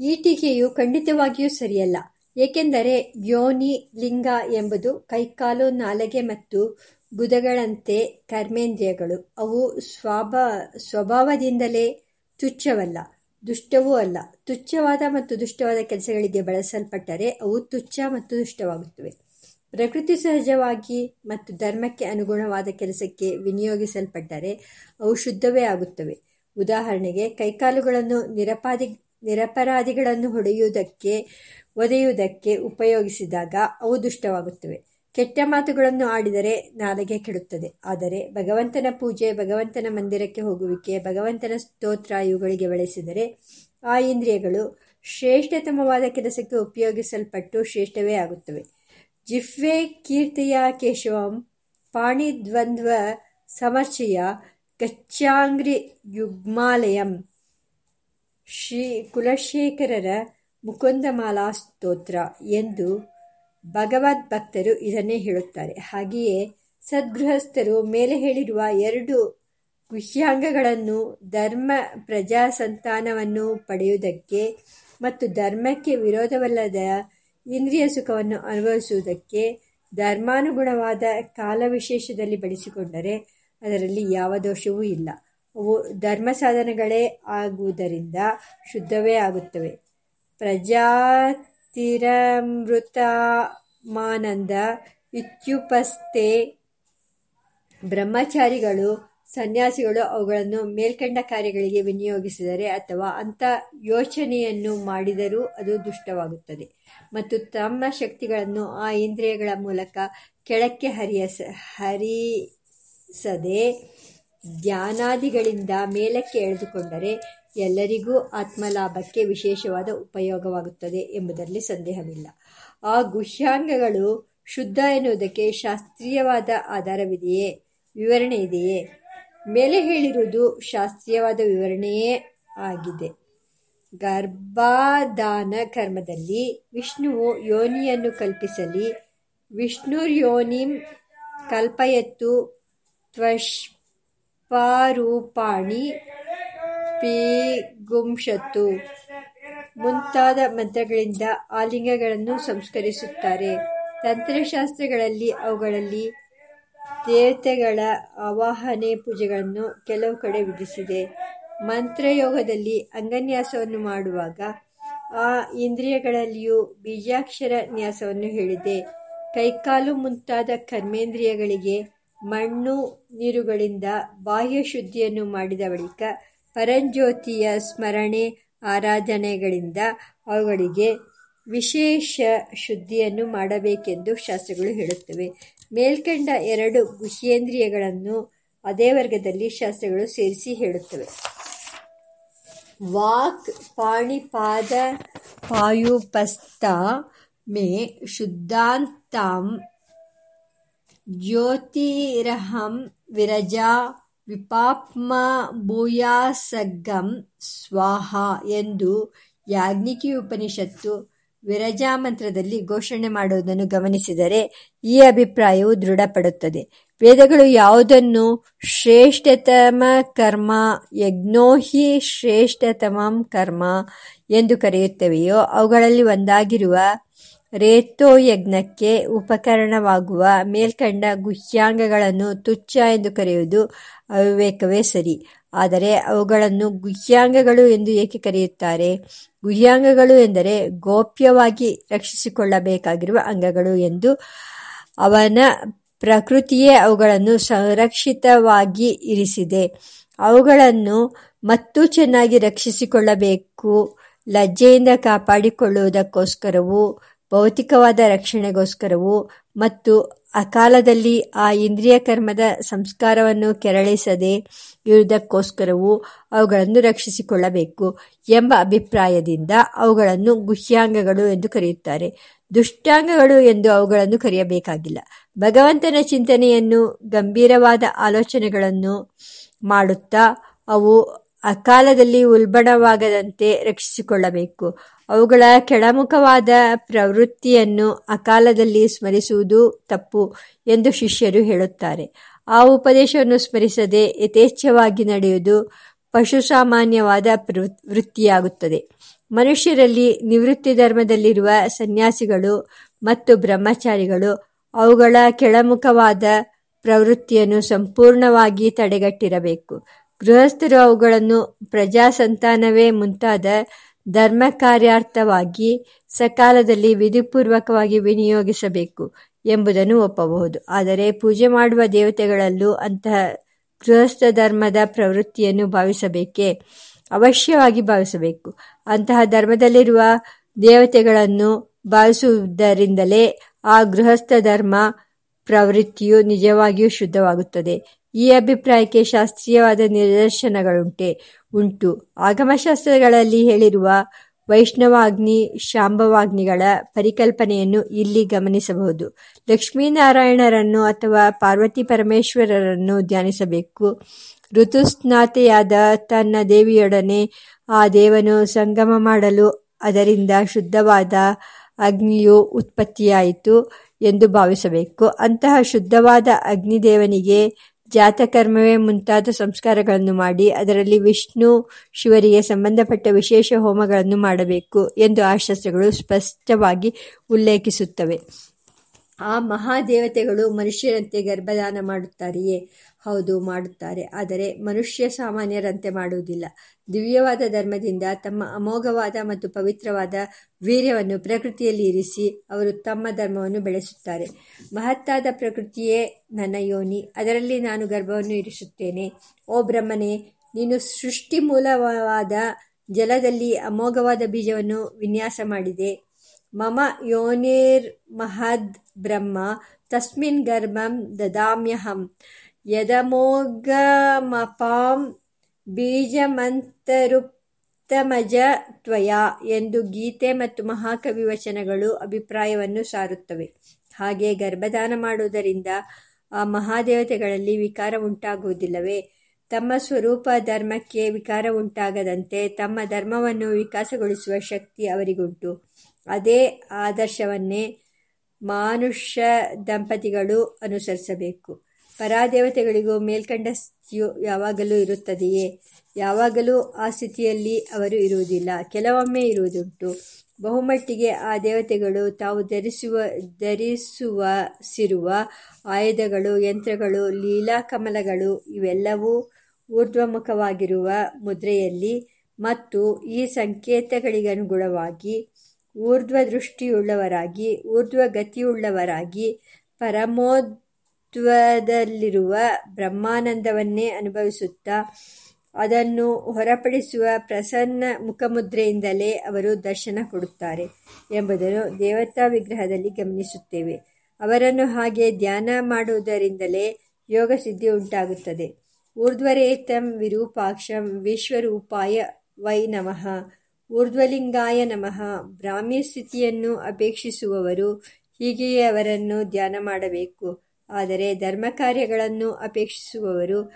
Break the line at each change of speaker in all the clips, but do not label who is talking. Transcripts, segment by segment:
ಈ ಟೀಕೆಯು ಖಂಡಿತವಾಗಿಯೂ ಸರಿಯಲ್ಲ. ಏಕೆಂದರೆ ಯೋನಿ, ಲಿಂಗ ಎಂಬುದು ಕೈಕಾಲು, ನಾಲಗೆ ಮತ್ತು ಗುದಗಳಂತೆ ಕರ್ಮೇಂದ್ರಿಯಗಳು. ಅವು ಸ್ವಭಾವದಿಂದಲೇ ತುಚ್ಛವಲ್ಲ, ದುಷ್ಟವೂ ಅಲ್ಲ. ತುಚ್ಛವಾದ ಮತ್ತು ದುಷ್ಟವಾದ ಕೆಲಸಗಳಿಗೆ ಬಳಸಲ್ಪಟ್ಟರೆ ಅವು ತುಚ್ಛ ಮತ್ತು ದುಷ್ಟವಾಗುತ್ತವೆ. ಪ್ರಕೃತಿ ಸಹಜವಾಗಿ ಮತ್ತು ಧರ್ಮಕ್ಕೆ ಅನುಗುಣವಾದ ಕೆಲಸಕ್ಕೆ ವಿನಿಯೋಗಿಸಲ್ಪಟ್ಟರೆ ಅವು ಶುದ್ಧವೇ ಆಗುತ್ತವೆ. ಉದಾಹರಣೆಗೆ ಕೈಕಾಲುಗಳನ್ನು ನಿರಪರಾಧಿಗಳನ್ನು ಹೊಡೆಯುವುದಕ್ಕೆ ಒದೆಯುವುದಕ್ಕೆ ಉಪಯೋಗಿಸಿದಾಗ ಅವು ದುಷ್ಟವಾಗುತ್ತವೆ. ಕೆಟ್ಟ ಮಾತುಗಳನ್ನು ಆಡಿದರೆ ನಾಲಿಗೆ ಕೆಡುತ್ತದೆ. ಆದರೆ ಭಗವಂತನ ಪೂಜೆ, ಭಗವಂತನ ಮಂದಿರಕ್ಕೆ ಹೋಗುವಿಕೆ, ಭಗವಂತನ ಸ್ತೋತ್ರ ಇವುಗಳಿಗೆ ಬಳಸಿದರೆ ಆ ಇಂದ್ರಿಯಗಳು ಶ್ರೇಷ್ಠತಮವಾದ ಕೆಲಸಕ್ಕೆ ಉಪಯೋಗಿಸಲ್ಪಟ್ಟು ಶ್ರೇಷ್ಠವೇ ಆಗುತ್ತವೆ. ಜಿಫ್ವೆ ಕೀರ್ತಿಯ ಕೇಶವಂ ಪಾಣಿದ್ವಂದ್ವ ಸಮರ್ಚ್ಯ ಗಚ್ಛಾಂಘ್ರಿಯುಗ್ಮಾಲಯಂ ಶ್ರೀ ಕುಲಶೇಖರರ ಮುಕುಂದಮಾಲಾ ಸ್ತೋತ್ರ ಎಂದು ಭಗವದ್ಭಕ್ತರು ಇದನ್ನೇ ಹೇಳುತ್ತಾರೆ. ಹಾಗೆಯೇ ಸದ್ಗೃಹಸ್ಥರು ಮೇಲೆ ಹೇಳಿರುವ ಎರಡು ಗುಹ್ಯಾಂಗಗಳನ್ನು ಧರ್ಮ ಪ್ರಜಾಸಂತಾನವನ್ನು ಪಡೆಯುವುದಕ್ಕೆ ಮತ್ತು ಧರ್ಮಕ್ಕೆ ವಿರೋಧವಲ್ಲದ ಇಂದ್ರಿಯ ಸುಖವನ್ನು ಅನುಭವಿಸುವುದಕ್ಕೆ ಧರ್ಮಾನುಗುಣವಾದ ಕಾಲವಿಶೇಷದಲ್ಲಿ ಬಳಸಿಕೊಂಡರೆ ಅದರಲ್ಲಿ ಯಾವ ದೋಷವೂ ಇಲ್ಲ. ಅವು ಧರ್ಮಸಾಧನಗಳೇ ಆಗುವುದರಿಂದ ಶುದ್ಧವೇ ಆಗುತ್ತವೆ. ಪ್ರಜಾತಿರಮೃತಮಾನಂದ ಇತ್ಯುಪಸ್ಥೆ ಬ್ರಹ್ಮಚಾರಿಗಳು, ಸನ್ಯಾಸಿಗಳು ಅವುಗಳನ್ನು ಮೇಲ್ಕಂಡ ಕಾರ್ಯಗಳಿಗೆ ವಿನಿಯೋಗಿಸಿದರೆ ಅಥವಾ ಅಂಥ ಯೋಚನೆಯನ್ನು ಮಾಡಿದರೂ ಅದು ದುಷ್ಟವಾಗುತ್ತದೆ ಮತ್ತು ತಮ್ಮ ಶಕ್ತಿಗಳನ್ನು ಆ ಇಂದ್ರಿಯಗಳ ಮೂಲಕ ಕೆಳಕ್ಕೆ ಹರಿಸದೆ ಧ್ಯಾನಾದಿಗಳಿಂದ ಮೇಲಕ್ಕೆ ಎಳೆದುಕೊಂಡರೆ ಎಲ್ಲರಿಗೂ ಆತ್ಮಲಾಭಕ್ಕೆ ವಿಶೇಷವಾದ ಉಪಯೋಗವಾಗುತ್ತದೆ ಎಂಬುದರಲ್ಲಿ ಸಂದೇಹವಿಲ್ಲ. ಆ ಗುಹ್ಯಾಂಗಗಳು ಶುದ್ಧ ಎನ್ನುವುದಕ್ಕೆ ಶಾಸ್ತ್ರೀಯವಾದ ಆಧಾರವಿದೆಯೇ, ವಿವರಣೆಯಿದೆಯೇ? ಮೇಲೆ ಹೇಳಿರುವುದು ಶಾಸ್ತ್ರೀಯವಾದ ವಿವರಣೆಯೇ ಆಗಿದೆ. ಗರ್ಭಾದಾನ ಕರ್ಮದಲ್ಲಿ ವಿಷ್ಣುವು ಯೋನಿಯನ್ನು ಕಲ್ಪಿಸಲಿ ವಿಷ್ಣುರ್ಯೋನಿಂ ಕಲ್ಪಯತು ತ್ವಷ್ಪರೂಪಾಣಿ ಪಿಪುಂಸತು ಮುಂತಾದ ಮಂತ್ರಗಳಿಂದ ಆಲಿಂಗಗಳನ್ನು ಲಿಂಗಗಳನ್ನು ಸಂಸ್ಕರಿಸುತ್ತಾರೆ. ತಂತ್ರಶಾಸ್ತ್ರಗಳಲ್ಲಿ ಅವುಗಳಲ್ಲಿ ದೇವತೆಗಳ ಆವಾಹನೆ ಪೂಜೆಗಳನ್ನು ಕೆಲವು ಕಡೆ ವಿಧಿಸಿದೆ. ಮಂತ್ರಯೋಗದಲ್ಲಿ ಅಂಗನ್ಯಾಸವನ್ನು ಮಾಡುವಾಗ ಆ ಇಂದ್ರಿಯಗಳಲ್ಲಿಯೂ ಬೀಜಾಕ್ಷರ ನ್ಯಾಸವನ್ನು ಹೇಳಿದೆ. ಕೈಕಾಲು ಮುಂತಾದ ಕರ್ಮೇಂದ್ರಿಯಗಳಿಗೆ ಮಣ್ಣು ನೀರುಗಳಿಂದ ಬಾಹ್ಯ ಶುದ್ಧಿಯನ್ನು ಮಾಡಿದ ಬಳಿಕ ಪರಂಜ್ಯೋತಿಯ ಸ್ಮರಣೆ, ಆರಾಧನೆಗಳಿಂದ ಅವುಗಳಿಗೆ ವಿಶೇಷ ಶುದ್ಧಿಯನ್ನು ಮಾಡಬೇಕೆಂದು ಶಾಸ್ತ್ರಗಳು ಹೇಳುತ್ತವೆ. ಮೇಲ್ಕಂಡ ಎರಡು ಗುಹ್ಯೇಂದ್ರಿಯಗಳನ್ನೂ ಅದೇ ವರ್ಗದಲ್ಲಿ ಶಾಸ್ತ್ರಗಳು ಸೇರಿಸಿ ಹೇಳುತ್ತವೆ. ವಾಕ್ ಪಾಣಿಪಾದಪಾಯೂಪಸ್ಥಾ ಮೇ, ಶುದ್ಧಾಂತಾಂ ಜ್ಯೋತಿರಹಂ ವಿರಜಾ ವಿಪಾಪ್ಮಭೂಯಾಸರ್ಗಂ ಸ್ವಾಹಾ ಎಂದು ಯಾಜ್ಞಿಕಿ ಉಪನಿಷತ್ತು ವಿರಜಾ ಮಂತ್ರದಲ್ಲಿ ಘೋಷಣೆ ಮಾಡುವುದನ್ನು ಗಮನಿಸಿದರೆ ಈ ಅಭಿಪ್ರಾಯವು ದೃಢಪಡುತ್ತದೆ. ವೇದಗಳು ಯಾವುದನ್ನು ಶ್ರೇಷ್ಠತಮ ಕರ್ಮ ಯಜ್ಞೋಹಿ ಶ್ರೇಷ್ಠತಮಂ ಕರ್ಮ ಎಂದು ಕರೆಯುತ್ತವೆಯೋ ಅವುಗಳಲ್ಲಿ ಒಂದಾಗಿರುವ ರೇತೋಯಜ್ಞಕ್ಕೆ ಉಪಕರಣವಾಗುವ ಮೇಲ್ಕಂಡ ಗುಹ್ಯಾಂಗಗಳನ್ನು ತುಚ್ಛ ಎಂದು ಕರೆಯುವುದು ಅವಿವೇಕವೇ ಸರಿ. ಆದರೆ ಅವುಗಳನ್ನು ಗುಹ್ಯಾಂಗಗಳು ಎಂದು ಏಕೆ ಕರೆಯುತ್ತಾರೆ? ಗುಹ್ಯಾಂಗಗಳು ಎಂದರೆ ಗೋಪ್ಯವಾಗಿ ರಕ್ಷಿಸಿಕೊಳ್ಳಬೇಕಾಗಿರುವ ಅಂಗಗಳು ಎಂದು ಅವನ ಪ್ರಕೃತಿಯೇ ಅವುಗಳನ್ನು ಸಂರಕ್ಷಿತವಾಗಿ ಇರಿಸಿದೆ. ಅವುಗಳನ್ನು ಮತ್ತೂ ಚೆನ್ನಾಗಿ ರಕ್ಷಿಸಿಕೊಳ್ಳಬೇಕು. ಲಜ್ಜೆಯಿಂದ ಕಾಪಾಡಿಕೊಳ್ಳುವುದಕ್ಕೋಸ್ಕರವೂ ಭೌತಿಕವಾದ ರಕ್ಷಣೆಗೋಸ್ಕರವೂ ಮತ್ತು ಅಕಾಲದಲ್ಲಿ ಆ ಇಂದ್ರಿಯ ಕರ್ಮದ ಸಂಸ್ಕಾರವನ್ನು ಕೆರಳಿಸದೆ ಇರುವುದಕ್ಕೋಸ್ಕರವೂ ಅವುಗಳನ್ನು ರಕ್ಷಿಸಿಕೊಳ್ಳಬೇಕು ಎಂಬ ಅಭಿಪ್ರಾಯದಿಂದ ಅವುಗಳನ್ನು ಗುಹ್ಯಾಂಗಗಳು ಎಂದು ಕರೆಯುತ್ತಾರೆ. ದುಷ್ಟಾಂಗಗಳು ಎಂದು ಅವುಗಳನ್ನು ಕರೆಯಬೇಕಾಗಿಲ್ಲ. ಭಗವಂತನ ಚಿಂತನೆಯನ್ನು ಗಂಭೀರವಾದ ಆಲೋಚನೆಗಳನ್ನು ಮಾಡುತ್ತಾ ಅವು ಅಕಾಲದಲ್ಲಿ ಉಲ್ಬಣವಾಗದಂತೆ ರಕ್ಷಿಸಿಕೊಳ್ಳಬೇಕು. ಅವುಗಳ ಕೆಳಮುಖವಾದ ಪ್ರವೃತ್ತಿಯನ್ನು ಅಕಾಲದಲ್ಲಿ ಸ್ಮರಿಸುವುದು ತಪ್ಪು ಎಂದು ಶಿಷ್ಯರು ಹೇಳುತ್ತಾರೆ. ಆ ಉಪದೇಶವನ್ನು ಸ್ಮರಿಸದೆ ಯಥೇಚ್ಛವಾಗಿ ನಡೆಯುವುದು ಪಶುಸಾಮಾನ್ಯವಾದ ವೃತ್ತಿಯಾಗುತ್ತದೆ. ಮನುಷ್ಯರಲ್ಲಿ ನಿವೃತ್ತಿ ಧರ್ಮದಲ್ಲಿರುವ ಸನ್ಯಾಸಿಗಳು ಮತ್ತು ಬ್ರಹ್ಮಚಾರಿಗಳು ಅವುಗಳ ಕೆಳಮುಖವಾದ ಪ್ರವೃತ್ತಿಯನ್ನು ಸಂಪೂರ್ಣವಾಗಿ ತಡೆಗಟ್ಟಿರಬೇಕು ಗೃಹಸ್ಥರು ಅವುಗಳನ್ನು ಪ್ರಜಾಸಂತಾನವೇ ಮುಂತಾದ ಧರ್ಮ ಕಾರ್ಯಾರ್ಥವಾಗಿ ಸಕಾಲದಲ್ಲಿ ವಿಧಿಪೂರ್ವಕವಾಗಿ ವಿನಿಯೋಗಿಸಬೇಕು ಎಂಬುದನ್ನು ಒಪ್ಪಬಹುದು. ಆದರೆ ಪೂಜೆ ಮಾಡುವ ದೇವತೆಗಳಲ್ಲೂ ಅಂತಹ ಗೃಹಸ್ಥ ಧರ್ಮದ ಪ್ರವೃತ್ತಿಯನ್ನು ಭಾವಿಸಬೇಕೇ? ಅವಶ್ಯವಾಗಿ ಭಾವಿಸಬೇಕು. ಅಂತಹ ಧರ್ಮದಲ್ಲಿರುವ ದೇವತೆಗಳನ್ನು ಭಾವಿಸುವುದರಿಂದಲೇ ಆ ಗೃಹಸ್ಥ ಧರ್ಮ ಪ್ರವೃತ್ತಿಯು ನಿಜವಾಗಿಯೂ ಶುದ್ಧವಾಗುತ್ತದೆ. ಈ ಅಭಿಪ್ರಾಯಕ್ಕೆ ಶಾಸ್ತ್ರೀಯವಾದ ನಿದರ್ಶನಗಳುಂಟೆ. ಉಂಟು. ಆಗಮಶಾಸ್ತ್ರಗಳಲ್ಲಿ ಹೇಳಿರುವ ವೈಷ್ಣವಾಗ್ನಿ ಶಾಂಭವಾಗ್ನಿಗಳ ಪರಿಕಲ್ಪನೆಯನ್ನು ಇಲ್ಲಿ ಗಮನಿಸಬಹುದು. ಲಕ್ಷ್ಮೀನಾರಾಯಣರನ್ನು ಅಥವಾ ಪಾರ್ವತಿ ಪರಮೇಶ್ವರರನ್ನು ಧ್ಯಾನಿಸಬೇಕು. ಋತುಸ್ನಾತೆಯಾದ ತನ್ನ ದೇವಿಯೊಡನೆ ಆ ದೇವನು ಸಂಗಮ ಮಾಡಲು ಅದರಿಂದ ಶುದ್ಧವಾದ ಅಗ್ನಿಯು ಉತ್ಪತ್ತಿಯಾಯಿತು ಎಂದು ಭಾವಿಸಬೇಕು. ಅಂತಹ ಶುದ್ಧವಾದ ಅಗ್ನಿದೇವನಿಗೆ ಜಾತಕರ್ಮವೇ ಮುಂತಾದ ಸಂಸ್ಕಾರಗಳನ್ನು ಮಾಡಿ, ಅದರಲ್ಲಿ ವಿಷ್ಣು, ಶಿವರಿಗೆ ಸಂಬಂಧಪಟ್ಟ ವಿಶೇಷ ಹೋಮಗಳನ್ನು ಮಾಡಬೇಕು ಎಂದು ಆ ಶಾಸ್ತ್ರಗಳು ಸ್ಪಷ್ಟವಾಗಿ ಉಲ್ಲೇಖಿಸುತ್ತವೆ. ಆ ಮಹಾದೇವತೆಗಳು ಮನುಷ್ಯರಂತೆ ಗರ್ಭದಾನ ಮಾಡುತ್ತಾರೆಯೇ? ಹೌದು ಮಾಡುತ್ತಾರೆ. ಆದರೆ ಮನುಷ್ಯ ಸಾಮಾನ್ಯರಂತೆ ಮಾಡುವುದಿಲ್ಲ. ದಿವ್ಯವಾದ ಧರ್ಮದಿಂದ ತಮ್ಮ ಅಮೋಘವಾದ ಮತ್ತು ಪವಿತ್ರವಾದ ವೀರ್ಯವನ್ನು ಪ್ರಕೃತಿಯಲ್ಲಿ ಇರಿಸಿ ಅವರು ತಮ್ಮ ಧರ್ಮವನ್ನು ಬೆಳೆಸುತ್ತಾರೆ. ಮಹತ್ತಾದ ಪ್ರಕೃತಿಯೇ ನನ್ನ ಯೋನಿ. ಅದರಲ್ಲಿ ನಾನು ಗರ್ಭವನ್ನು ಇರಿಸುತ್ತೇನೆ. ಓ ಬ್ರಹ್ಮನೇ, ನೀನು ಸೃಷ್ಟಿ ಮೂಲವಾದ ಜಲದಲ್ಲಿ ಅಮೋಘವಾದ ಬೀಜವನ್ನು ವಿನ್ಯಾಸ ಮಾಡಿದೆ. ಮಮ ಯೋನೇರ್ ಮಹದ್ ಬ್ರಹ್ಮ, ತಸ್ಮಿನ್ ಗರ್ಭಂ ದದಾಮ್ಯಹಂ. ಯದಮೋಘಮಪಾಂ ಬೀಜಮಂತರುಪ್ತಮಜ ತ್ವಯ ಎಂದು ಗೀತೆ ಮತ್ತು ಮಹಾಕವಿ ವಚನಗಳು ಅಭಿಪ್ರಾಯವನ್ನು ಸಾರುತ್ತವೆ. ಹಾಗೆ ಗರ್ಭದಾನ ಮಾಡುವುದರಿಂದ ಆ ಮಹಾದೇವತೆಗಳಲ್ಲಿ ವಿಕಾರ ಉಂಟಾಗುವುದಿಲ್ಲವೇ? ತಮ್ಮ ಸ್ವರೂಪ ಧರ್ಮಕ್ಕೆ ವಿಕಾರ ಉಂಟಾಗದಂತೆ ತಮ್ಮ ಧರ್ಮವನ್ನು ವಿಕಾಸಗೊಳಿಸುವ ಶಕ್ತಿ ಅವರಿಗುಂಟು. ಅದೇ ಆದರ್ಶವನ್ನೇ ಮಾನುಷ್ಯ ದಂಪತಿಗಳು ಅನುಸರಿಸಬೇಕು. ಪರಾದೇವತೆಗಳಿಗೂ ಮೇಲ್ಕಂಡ ಸ್ಥಿತಿಯು ಯಾವಾಗಲೂ ಇರುತ್ತದೆಯೇ? ಯಾವಾಗಲೂ ಆ ಸ್ಥಿತಿಯಲ್ಲಿ ಅವರು ಇರುವುದಿಲ್ಲ. ಕೆಲವೊಮ್ಮೆ ಇರುವುದುಂಟು. ಬಹುಮಟ್ಟಿಗೆ ಆ ದೇವತೆಗಳು ತಾವು ಧರಿಸುವ ಧರಿಸುವ ಸಿರುವ ಆಯುಧಗಳು, ಯಂತ್ರಗಳು ಲೀಲಾಕಮಲಗಳು ಇವೆಲ್ಲವೂ ಊರ್ಧ್ವಮುಖವಾಗಿರುವ ಮುದ್ರೆಯಲ್ಲಿ ಮತ್ತು ಈ ಸಂಕೇತಗಳಿಗನುಗುಣವಾಗಿ ಊರ್ಧ್ವದೃಷ್ಟಿಯುಳ್ಳವರಾಗಿ, ಊರ್ಧ್ವಗತಿಯುಳ್ಳವರಾಗಿ ಪರಮೋದ್ವದಲ್ಲಿರುವ ಬ್ರಹ್ಮಾನಂದವನ್ನೇ ಅನುಭವಿಸುತ್ತಾ, ಅದನ್ನು ಹೊರಪಡಿಸುವ ಪ್ರಸನ್ನ ಮುಖಮುದ್ರೆಯಿಂದಲೇ ಅವರು ದರ್ಶನ ಕೊಡುತ್ತಾರೆ ಎಂಬುದನ್ನು ದೇವತಾ ವಿಗ್ರಹದಲ್ಲಿ ಗಮನಿಸುತ್ತೇವೆ. ಅವರನ್ನು ಹಾಗೆ ಧ್ಯಾನ ಮಾಡುವುದರಿಂದಲೇ ಯೋಗ ಸಿದ್ಧಿ ಉಂಟಾಗುತ್ತದೆ. ಊರ್ಧ್ವರೇತಂ ವಿರೂಪಾಕ್ಷಂ ವಿಶ್ವರೂಪಾಯ ವೈ ನಮಃ. ಊರ್ಧ್ವಲಿಂಗಾಯ ನಮಃ. ಬ್ರಾಹ್ಮ್ಯ ಸ್ಥಿತಿಯನ್ನು ಅಪೇಕ್ಷಿಸುವವರು ಹೀಗೆಯೇ ಅವರನ್ನು ಧ್ಯಾನ ಮಾಡಬೇಕು. ಆದರೆ ಧರ್ಮ ಕಾರ್ಯಗಳನ್ನು ಅಪೇಕ್ಷಿಸುವವರು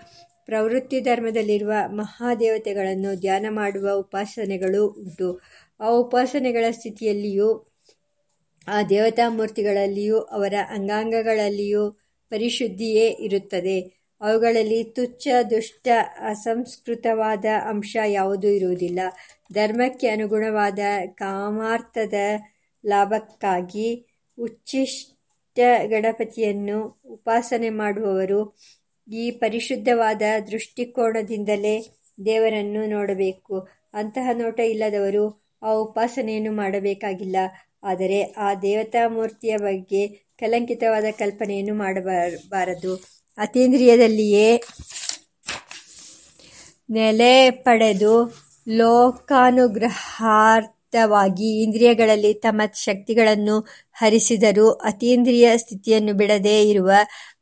ಪ್ರವೃತ್ತಿ ಧರ್ಮದಲ್ಲಿರುವ ಮಹಾದೇವತೆಗಳನ್ನು ಧ್ಯಾನ ಮಾಡುವ ಉಪಾಸನೆಗಳು ಉಂಟು. ಆ ಉಪಾಸನೆಗಳ ಸ್ಥಿತಿಯಲ್ಲಿಯೂ, ಆ ದೇವತಾ ಮೂರ್ತಿಗಳಲ್ಲಿಯೂ, ಅವರ ಅಂಗಾಂಗಗಳಲ್ಲಿಯೂ ಪರಿಶುದ್ಧಿಯೇ ಇರುತ್ತದೆ. ಅವುಗಳಲ್ಲಿ ತುಚ್ಛ, ದುಷ್ಟ, ಅಸಂಸ್ಕೃತವಾದ ಅಂಶ ಯಾವುದೂ ಇರುವುದಿಲ್ಲ. ಧರ್ಮಕ್ಕೆ ಅನುಗುಣವಾದ ಕಾಮಾರ್ಥದ ಲಾಭಕ್ಕಾಗಿ ಉಚ್ಚಿಷ್ಟ ಗಣಪತಿಯನ್ನು ಉಪಾಸನೆ ಮಾಡುವವರು ಈ ಪರಿಶುದ್ಧವಾದ ದೃಷ್ಟಿಕೋನದಿಂದಲೇ ದೇವರನ್ನು ನೋಡಬೇಕು. ಅಂತಹ ನೋಟ ಇಲ್ಲದವರು ಆ ಉಪಾಸನೆಯನ್ನು ಮಾಡಬೇಕಾಗಿಲ್ಲ. ಆದರೆ ಆ ದೇವತಾ ಮೂರ್ತಿಯ ಬಗ್ಗೆ ಕಲಂಕಿತವಾದ ಕಲ್ಪನೆಯನ್ನು ಮಾಡಬಾರದು. ಅತೀಂದ್ರಿಯದಲ್ಲಿಯೇ ನೆಲೆ ಪಡೆದು ಲೋಕಾನುಗ್ರಹಾರ್ಥವಾಗಿ ಇಂದ್ರಿಯಗಳಲ್ಲಿ ತಮ್ಮ ಶಕ್ತಿಗಳನ್ನು ಹರಿಸಿದರೂ ಅತೀಂದ್ರಿಯ ಸ್ಥಿತಿಯನ್ನು ಬಿಡದೇ ಇರುವ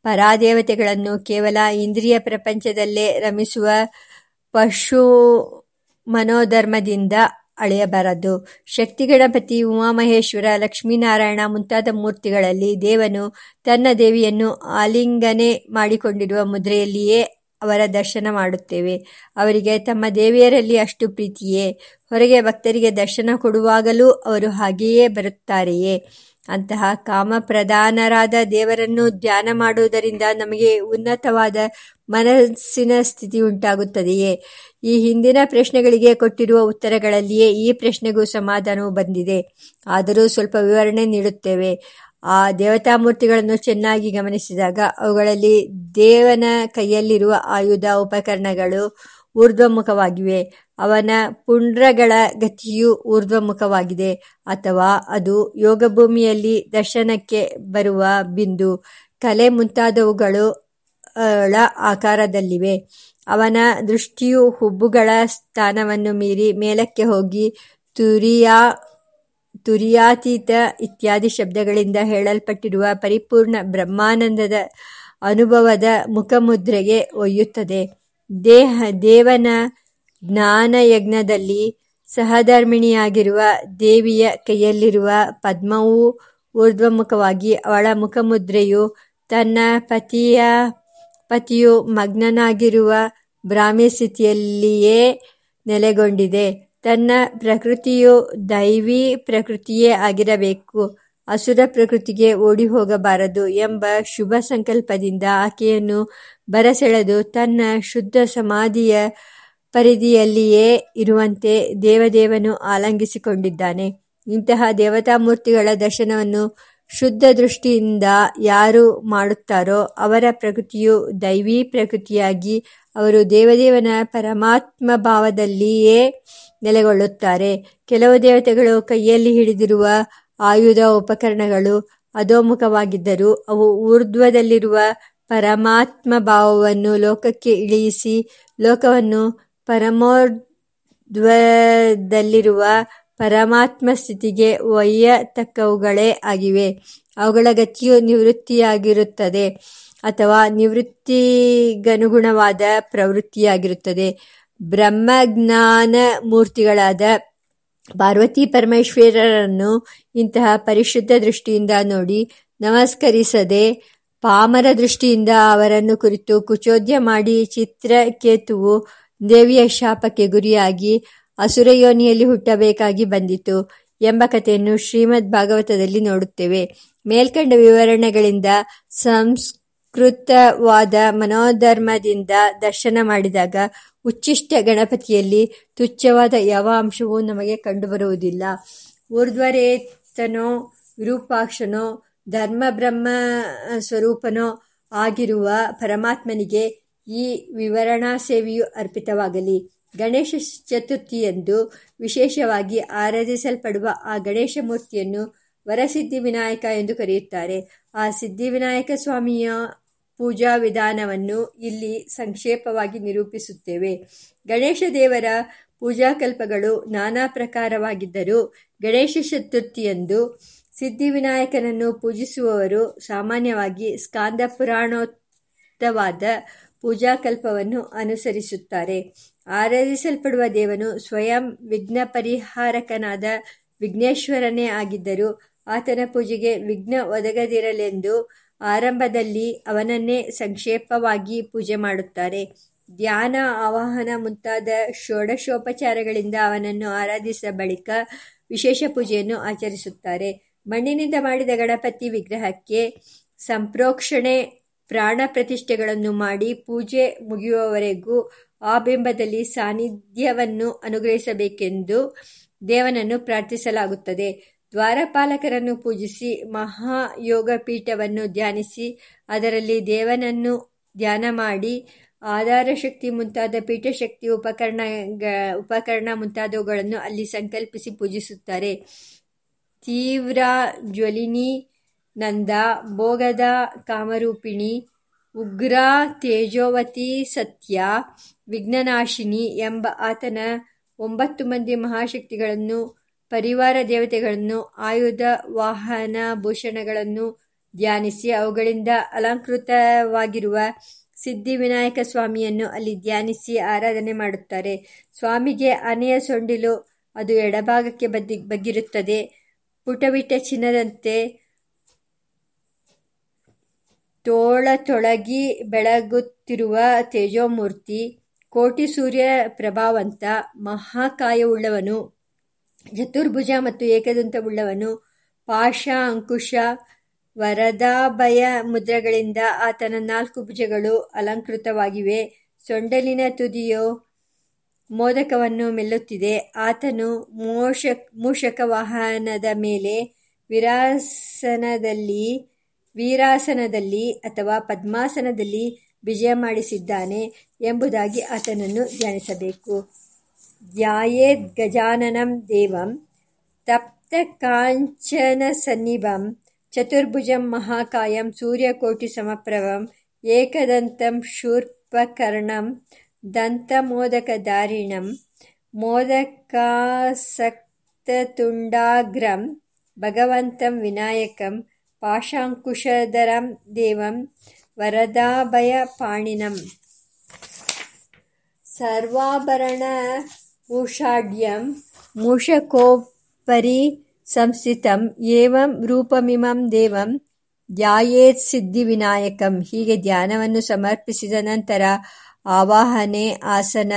ಪರಾದೇವತೆಗಳನ್ನು ಕೇವಲ ಇಂದ್ರಿಯ ಪ್ರಪಂಚದಲ್ಲೇ ರಮಿಸುವ ಪಶು ಮನೋಧರ್ಮದಿಂದ ಅಳೆಯಬಾರದು. ಶಕ್ತಿ ಗಣಪತಿ ಉಮಾಮಹೇಶ್ವರ, ಲಕ್ಷ್ಮೀನಾರಾಯಣ ಮುಂತಾದ ಮೂರ್ತಿಗಳಲ್ಲಿ ದೇವನು ತನ್ನ ದೇವಿಯನ್ನು ಆಲಿಂಗನೆ ಮಾಡಿಕೊಂಡಿರುವ ಮುದ್ರೆಯಲ್ಲಿಯೇ ಅವರ ದರ್ಶನ ಮಾಡುತ್ತೇವೆ. ಅವರಿಗೆ ತಮ್ಮ ದೇವಿಯರಲ್ಲಿ ಅಷ್ಟು ಪ್ರೀತಿಯೇ. ಹೊರಗೆ ಭಕ್ತರಿಗೆ ದರ್ಶನ ಕೊಡುವಾಗಲೂ ಅವರು ಹಾಗೆಯೇ ಬರುತ್ತಾರೆಯೇ. ಅಂತಹ ಕಾಮ ಪ್ರಧಾನರಾದ ದೇವರನ್ನು ಧ್ಯಾನ ಮಾಡುವುದರಿಂದ ನಮಗೆ ಉನ್ನತವಾದ ಮನಸ್ಸಿನ ಸ್ಥಿತಿ ಉಂಟಾಗುತ್ತದೆಯೇ. ಈ ಹಿಂದಿನ ಪ್ರಶ್ನೆಗಳಿಗೆ ಕೊಟ್ಟಿರುವ ಉತ್ತರಗಳಲ್ಲಿಯೇ ಈ ಪ್ರಶ್ನೆಗೂ ಸಮಾಧಾನವು ಬಂದಿದೆ. ಆದರೂ ಸ್ವಲ್ಪ ವಿವರಣೆ ನೀಡುತ್ತೇವೆ. ಆ ದೇವತಾ ಮೂರ್ತಿಗಳನ್ನು ಚೆನ್ನಾಗಿ ಗಮನಿಸಿದಾಗ ಅವುಗಳಲ್ಲಿ ದೇವನ ಕೈಯಲ್ಲಿರುವ ಆಯುಧ ಉಪಕರಣಗಳು ಊರ್ಧ್ವಮುಖವಾಗಿವೆ. ಅವನ ಪುಂಡ್ರಗಳ ಗತಿಯು ಊರ್ಧ್ವಮುಖವಾಗಿದೆ. ಅಥವಾ ಅದು ಯೋಗಭೂಮಿಯಲ್ಲಿ ದರ್ಶನಕ್ಕೆ ಬರುವ ಬಿಂದು. ಕಲೆ ಮುಂತಾದವುಗಳು ಆಕಾರದಲ್ಲಿವೆ. ಅವನ ದೃಷ್ಟಿಯು ಹುಬ್ಬುಗಳ ಸ್ಥಾನವನ್ನು ಮೀರಿ ಮೇಲಕ್ಕೆ ಹೋಗಿ ತುರಿಯಾ ತುರಿಯಾತೀತ ಇತ್ಯಾದಿ ಶಬ್ದಗಳಿಂದ ಹೇಳಲ್ಪಟ್ಟಿರುವ ಪರಿಪೂರ್ಣ ಬ್ರಹ್ಮಾನಂದದ ಅನುಭವದ ಮುಖಮುದ್ರೆಗೆ ಒಯ್ಯುತ್ತದೆ. ದೇಹ, ದೇವನ ಜ್ಞಾನಯಜ್ಞದಲ್ಲಿ ಸಹಧರ್ಮಿಣಿಯಾಗಿರುವ ದೇವಿಯ ಕೈಯಲ್ಲಿರುವ ಪದ್ಮವೂ ಊರ್ಧ್ವಮುಖವಾಗಿ ಅವಳ ಮುಖಮುದ್ರೆಯು ತನ್ನ ಪತಿಯ, ಪತಿಯು ಮಗ್ನನಾಗಿರುವ ಸ್ಥಿತಿಯಲ್ಲಿಯೇ ನೆಲೆಗೊಂಡಿದೆ. ತನ್ನ ಪ್ರಕೃತಿಯು ದೈವಿ ಪ್ರಕೃತಿಯೇ ಆಗಿರಬೇಕು. ಅಸುರ ಪ್ರಕೃತಿಗೆ ಓಡಿ ಹೋಗಬಾರದು ಎಂಬ ಶುಭ ಸಂಕಲ್ಪದಿಂದ ಆಕೆಯನ್ನು ಬರಸೆಳೆದು ತನ್ನ ಶುದ್ಧ ಸಮಾಧಿಯ ಪರಿಧಿಯಲ್ಲಿಯೇ ಇರುವಂತೆ ದೇವದೇವನು ಆಲಂಗಿಸಿಕೊಂಡಿದ್ದಾನೆ. ಇಂತಹ ದೇವತಾಮೂರ್ತಿಗಳ ದರ್ಶನವನ್ನು ಶುದ್ಧ ದೃಷ್ಟಿಯಿಂದ ಯಾರು ಮಾಡುತ್ತಾರೋ ಅವರ ಪ್ರಕೃತಿಯು ದೈವೀ ಪ್ರಕೃತಿಯಾಗಿ ಅವರು ದೇವದೇವನ ಪರಮಾತ್ಮ ಭಾವದಲ್ಲಿಯೇ ನೆಲೆಗೊಳ್ಳುತ್ತಾರೆ. ಕೆಲವು ದೇವತೆಗಳು ಕೈಯಲ್ಲಿ ಹಿಡಿದಿರುವ ಆಯುಧ ಉಪಕರಣಗಳು ಅಧೋಮುಖವಾಗಿದ್ದರೂ ಅವು ಊರ್ಧ್ವದಲ್ಲಿರುವ ಪರಮಾತ್ಮ ಭಾವವನ್ನು ಲೋಕಕ್ಕೆ ಇಳಿಯಿಸಿ ಲೋಕವನ್ನು ಪರಮೋರ್ಧ್ವದಲ್ಲಿರುವ ಪರಮಾತ್ಮ ಸ್ಥಿತಿಗೆ ಒಯ್ಯತಕ್ಕವುಗಳೇ ಆಗಿವೆ. ಅವುಗಳ ಗತಿಯು ನಿವೃತ್ತಿಯಾಗಿರುತ್ತದೆ ಅಥವಾ ನಿವೃತ್ತಿಗನುಗುಣವಾದ ಪ್ರವೃತ್ತಿಯಾಗಿರುತ್ತದೆ. ಬ್ರಹ್ಮಜ್ಞಾನ ಮೂರ್ತಿಗಳಾದ ಪಾರ್ವತಿ ಪರಮೇಶ್ವರರನ್ನು ಇಂತಹ ಪರಿಶುದ್ಧ ದೃಷ್ಟಿಯಿಂದ ನೋಡಿ ನಮಸ್ಕರಿಸದೆ ಪಾಮರ ದೃಷ್ಟಿಯಿಂದ ಅವರನ್ನು ಕುರಿತು ಕುಚೋದ್ಯ ಮಾಡಿ ಚಿತ್ರಕೇತುವು ದೇವಿಯ ಶಾಪಕ್ಕೆ ಗುರಿಯಾಗಿ ಅಸುರಯೋನಿಯಲ್ಲಿ ಹುಟ್ಟಬೇಕಾಗಿ ಬಂದಿತು ಎಂಬ ಕಥೆಯನ್ನು ಶ್ರೀಮದ್ ಭಾಗವತದಲ್ಲಿ ನೋಡುತ್ತೇವೆ. ಮೇಲ್ಕಂಡ ವಿವರಣೆಗಳಿಂದ ಸಂಸ್ಕೃತವಾದ ಮನೋಧರ್ಮದಿಂದ ದರ್ಶನ ಮಾಡಿದಾಗ ಉಚ್ಚಿಷ್ಟ ಗಣಪತಿಯಲ್ಲಿ ತುಚ್ಛವಾದ ಯಾವ ಅಂಶವೂ ನಮಗೆ ಕಂಡುಬರುವುದಿಲ್ಲ. ಊರ್ಧ್ವರೇತನೋ, ವಿರೂಪಾಕ್ಷನೋ, ಧರ್ಮಬ್ರಹ್ಮ ಸ್ವರೂಪನೋ ಆಗಿರುವ ಪರಮಾತ್ಮನಿಗೆ ಈ ವಿವರಣಾ ಸೇವೆಯು ಅರ್ಪಿತವಾಗಲಿ. ಗಣೇಶ ಚತುರ್ಥಿಯಂದು ವಿಶೇಷವಾಗಿ ಆರಾಧಿಸಲ್ಪಡುವ ಆ ಗಣೇಶ ಮೂರ್ತಿಯನ್ನು ವರಸಿದ್ಧಿ ವಿನಾಯಕ ಎಂದು ಕರೆಯುತ್ತಾರೆ. ಆ ಸಿದ್ಧಿವಿನಾಯಕ ಸ್ವಾಮಿಯ ಪೂಜಾ ವಿಧಾನವನ್ನು ಇಲ್ಲಿ ಸಂಕ್ಷೇಪವಾಗಿ ನಿರೂಪಿಸುತ್ತೇವೆ. ಗಣೇಶ ದೇವರ ಪೂಜಾಕಲ್ಪಗಳು ನಾನಾ ಪ್ರಕಾರವಾಗಿದ್ದರೂ ಗಣೇಶ ಚತುರ್ಥಿಯಂದು ಸಿದ್ಧಿವಿನಾಯಕನನ್ನು ಪೂಜಿಸುವವರು ಸಾಮಾನ್ಯವಾಗಿ ಸ್ಕಾಂದ ಪುರಾಣೋಕ್ತವಾದ ಪೂಜಾಕಲ್ಪವನ್ನು ಅನುಸರಿಸುತ್ತಾರೆ. ಆರಾಧಿಸಲ್ಪಡುವ ದೇವನು ಸ್ವಯಂ ವಿಘ್ನ ಪರಿಹಾರಕನಾದ ವಿಘ್ನೇಶ್ವರನೇ ಆಗಿದ್ದರೂ ಆತನ ಪೂಜೆಗೆ ವಿಘ್ನ ಒದಗದಿರಲೆಂದು ಆರಂಭದಲ್ಲಿ ಅವನನ್ನೇ ಸಂಕ್ಷೇಪವಾಗಿ ಪೂಜೆ ಮಾಡುತ್ತಾರೆ. ಧ್ಯಾನ ಆವಾಹನ ಮುಂತಾದ ಷೋಡಶೋಪಚಾರಗಳಿಂದ ಅವನನ್ನು ಆರಾಧಿಸಿದ ಬಳಿಕ ವಿಶೇಷ ಪೂಜೆಯನ್ನು ಆಚರಿಸುತ್ತಾರೆ. ಮಣ್ಣಿನಿಂದ ಮಾಡಿದ ಗಣಪತಿ ವಿಗ್ರಹಕ್ಕೆ ಸಂಪ್ರೋಕ್ಷಣೆ, ಪ್ರಾಣ ಪ್ರತಿಷ್ಠೆಗಳನ್ನು ಮಾಡಿ ಪೂಜೆ ಮುಗಿಯುವವರೆಗೂ ಆ ಬಿಂಬದಲ್ಲಿ ಸಾನ್ನಿಧ್ಯವನ್ನು ಅನುಗ್ರಹಿಸಬೇಕೆಂದು ದೇವನನ್ನು ಪ್ರಾರ್ಥಿಸಲಾಗುತ್ತದೆ. ದ್ವಾರಪಾಲಕರನ್ನು ಪೂಜಿಸಿ ಮಹಾಯೋಗಪೀಠವನ್ನು ಧ್ಯಾನಿಸಿ, ಅದರಲ್ಲಿ ದೇವನನ್ನು ಧ್ಯಾನ ಮಾಡಿ ಆಧಾರ ಶಕ್ತಿ ಮುಂತಾದ ಪೀಠಶಕ್ತಿ ಉಪಕರಣ ಉಪಕರಣ ಮುಂತಾದವುಗಳನ್ನು ಅಲ್ಲಿ ಸಂಕಲ್ಪಿಸಿ ಪೂಜಿಸುತ್ತಾರೆ. ತೀವ್ರ ಜ್ವಲಿನಿ ನಂದ, ಭೋಗದ ಕಾಮರೂಪಿಣಿ, ಉಗ್ರ ತೇಜೋವತಿ ಸತ್ಯ, ವಿಘ್ನನಾಶಿನಿ ಎಂಬ ಆತನ ಒಂಬತ್ತು ಮಂದಿ ಮಹಾಶಕ್ತಿಗಳನ್ನು ಪರಿವಾರ ದೇವತೆಗಳನ್ನು, ಆಯುಧ ವಾಹನ ಭೂಷಣಗಳನ್ನು ಧ್ಯಾನಿಸಿ ಅವುಗಳಿಂದ ಅಲಂಕೃತವಾಗಿರುವ ಸಿದ್ಧಿವಿನಾಯಕ ಸ್ವಾಮಿಯನ್ನು ಅಲ್ಲಿ ಧ್ಯಾನಿಸಿ ಆರಾಧನೆ ಮಾಡುತ್ತಾರೆ. ಸ್ವಾಮಿಗೆ ಆನೆಯ ಸೊಂಡಿಲು ಅದು ಎಡಭಾಗಕ್ಕೆ ಬದ್ದಿ, ಬಗ್ಗಿರುತ್ತದೆ. ಪುಟವಿಟ ಚಿನ್ನದಂತೆ ತೋಳತೊಳಗಿ ಬೆಳಗುತ್ತಿರುವ ತೇಜೋಮೂರ್ತಿ, ಕೋಟಿ ಸೂರ್ಯ ಪ್ರಭಾವಂತ, ಮಹಾಕಾಯವುಳ್ಳವನು. ಚತುರ್ಭುಜ ಮತ್ತು ಏಕದಂತವುಳ್ಳವನು ಪಾಶ ಅಂಕುಶ, ವರದಾಭಯ ಮುದ್ರಗಳಿಂದ ಆತನ ನಾಲ್ಕು ಭುಜಗಳು ಅಲಂಕೃತವಾಗಿವೆ. ಸೊಂಡಲಿನ ತುದಿಯು ಮೋದಕವನ್ನು ಮೆಲ್ಲುತ್ತಿದೆ. ಆತನು ಮೂಷಕವಾಹನದ ಮೇಲೆ ವಿರಾಸನದಲ್ಲಿ, ವೀರಾಸನದಲ್ಲಿ ಅಥವಾ ಪದ್ಮಾಸನದಲ್ಲಿ ವಿಜಯ ಮಾಡಿಸಿದ್ದಾನೆ ಎಂಬುದಾಗಿ ಆತನನ್ನು ಧ್ಯಾನಿಸಬೇಕು. ಧ್ಯಾಯೇದ್ ಗಜಾನನಂ ದೇವಂ ತಪ್ತಕಾಂಚನಸನ್ನಿಭಂ ಚತುರ್ಭುಜಂ ಮಹಾಕಾಯಂ ಸೂರ್ಯಕೋಟಿಸಮಪ್ರಭಂ ಏಕದಂತಂ ಶೂರ್ಪಕರ್ಣಂ ದಂತಮೋದಕಧಾರಿಣಂ ಮೋದಕಾಸಕ್ತತುಂಡಾಗ್ರಂ ಭಗವಂತಂ ವಿನಾಯಕಂ ಪಾಶಾಂಕುಶಧರಂ ದೇವಂ ವರದಾಭಯಪಾಣಿನಂ ಸರ್ವಾಭರಣಭೂಷಾಢ್ಯಂ ಮೂಷಕೋಪರಿ ಸಂಸ್ಥಿತಂ ಏವಂ ರೂಪಮಿಮಂ ದೇವಂ ಧ್ಯಾಯೇತ್ಸಿದ್ಧಿವಿನಾಯಕಂ ಹೀಗೆ ಧ್ಯಾನವನ್ನು ಸಮರ್ಪಿಸಿದ ನಂತರ ಆವಾಹನೆ, ಆಸನ,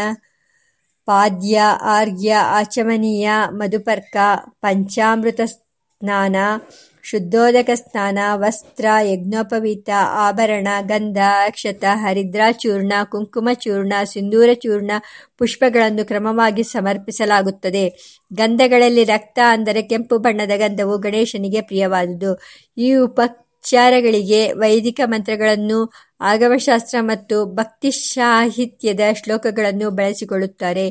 ಪಾದ್ಯ, ಆರ್ಘ್ಯ, ಆಚಮನೀಯ, ಮಧುಪರ್ಕ, ಪಂಚಾಮೃತ ಸ್ನಾನ ಶುದ್ಧೋದಕ ಸ್ನಾನ ವಸ್ತ್ರ, ಯಜ್ಞೋಪವೀತ, ಆಭರಣ, ಗಂಧ, ಅಕ್ಷತ ಹರಿದ್ರಾಚೂರ್ಣ ಕುಂಕುಮಚೂರ್ಣ ಸಿಂಧೂರಚೂರ್ಣ ಪುಷ್ಪಗಳನ್ನು ಕ್ರಮವಾಗಿ ಸಮರ್ಪಿಸಲಾಗುತ್ತದೆ. ಗಂಧಗಳಲ್ಲಿ ರಕ್ತ ಅಂದರೆ ಕೆಂಪು ಬಣ್ಣದ ಗಂಧವು ಗಣೇಶನಿಗೆ ಪ್ರಿಯವಾದುದು. ಈ ಉಪಚಾರಗಳಿಗೆ ವೈದಿಕ ಮಂತ್ರಗಳನ್ನು ಆಗಮಶಾಸ್ತ್ರ ಮತ್ತು ಭಕ್ತಿ ಸಾಹಿತ್ಯದ ಶ್ಲೋಕಗಳನ್ನು ಬಳಸಿಕೊಳ್ಳುತ್ತಾರೆ.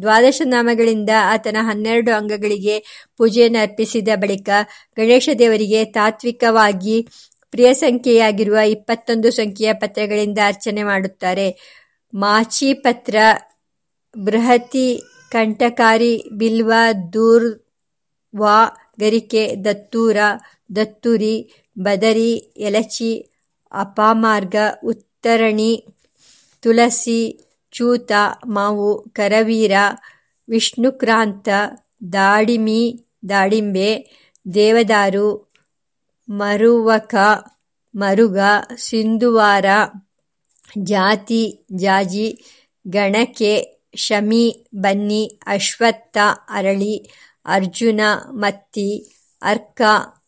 ದ್ವಾದಶ ನಾಮಗಳಿಂದ ಆತನ ಹನ್ನೆರಡು ಅಂಗಗಳಿಗೆ ಪೂಜೆಯನ್ನು ಅರ್ಪಿಸಿದ ಬಳಿಕ ಗಣೇಶ ದೇವರಿಗೆ ತಾತ್ವಿಕವಾಗಿ ಪ್ರಿಯ ಸಂಖ್ಯೆಯಾಗಿರುವ ಇಪ್ಪತ್ತೊಂದು ಸಂಖ್ಯೆಯ ಪತ್ರಗಳಿಂದ ಅರ್ಚನೆ ಮಾಡುತ್ತಾರೆ. ಮಾಚಿ ಪತ್ರ, ಬೃಹತಿ, ಕಂಠಕಾರಿ, ಬಿಲ್ವ ದೂರ್ವಾ ಗರಿಕೆ, ದತ್ತೂರ, ದತ್ತುರಿ, ಬದರಿ, ಎಲಚಿ, ಅಪಾಮಾರ್ಗ, ಉತ್ತರಣಿ, ತುಳಸಿ ಚೂತ, ಮಾವು, ಕರವೀರ, ವಿಷ್ಣುಕ್ರಾಂತ, ದಾಡಿಮಿ, ದಾಡಿಂಬೆ, ದೇವದಾರು, ಮರುವಕ, ಮರುಗ, ಸಿಂಧುವಾರ, ಜಾತಿ, ಜಾಜಿ, ಗಣಕೆ, ಶಮಿ, ಬನ್ನಿ, ಅಶ್ವತ್ಥ, ಅರಳಿ, ಅರ್ಜುನ, ಮತ್ತಿ, ಅರ್ಕ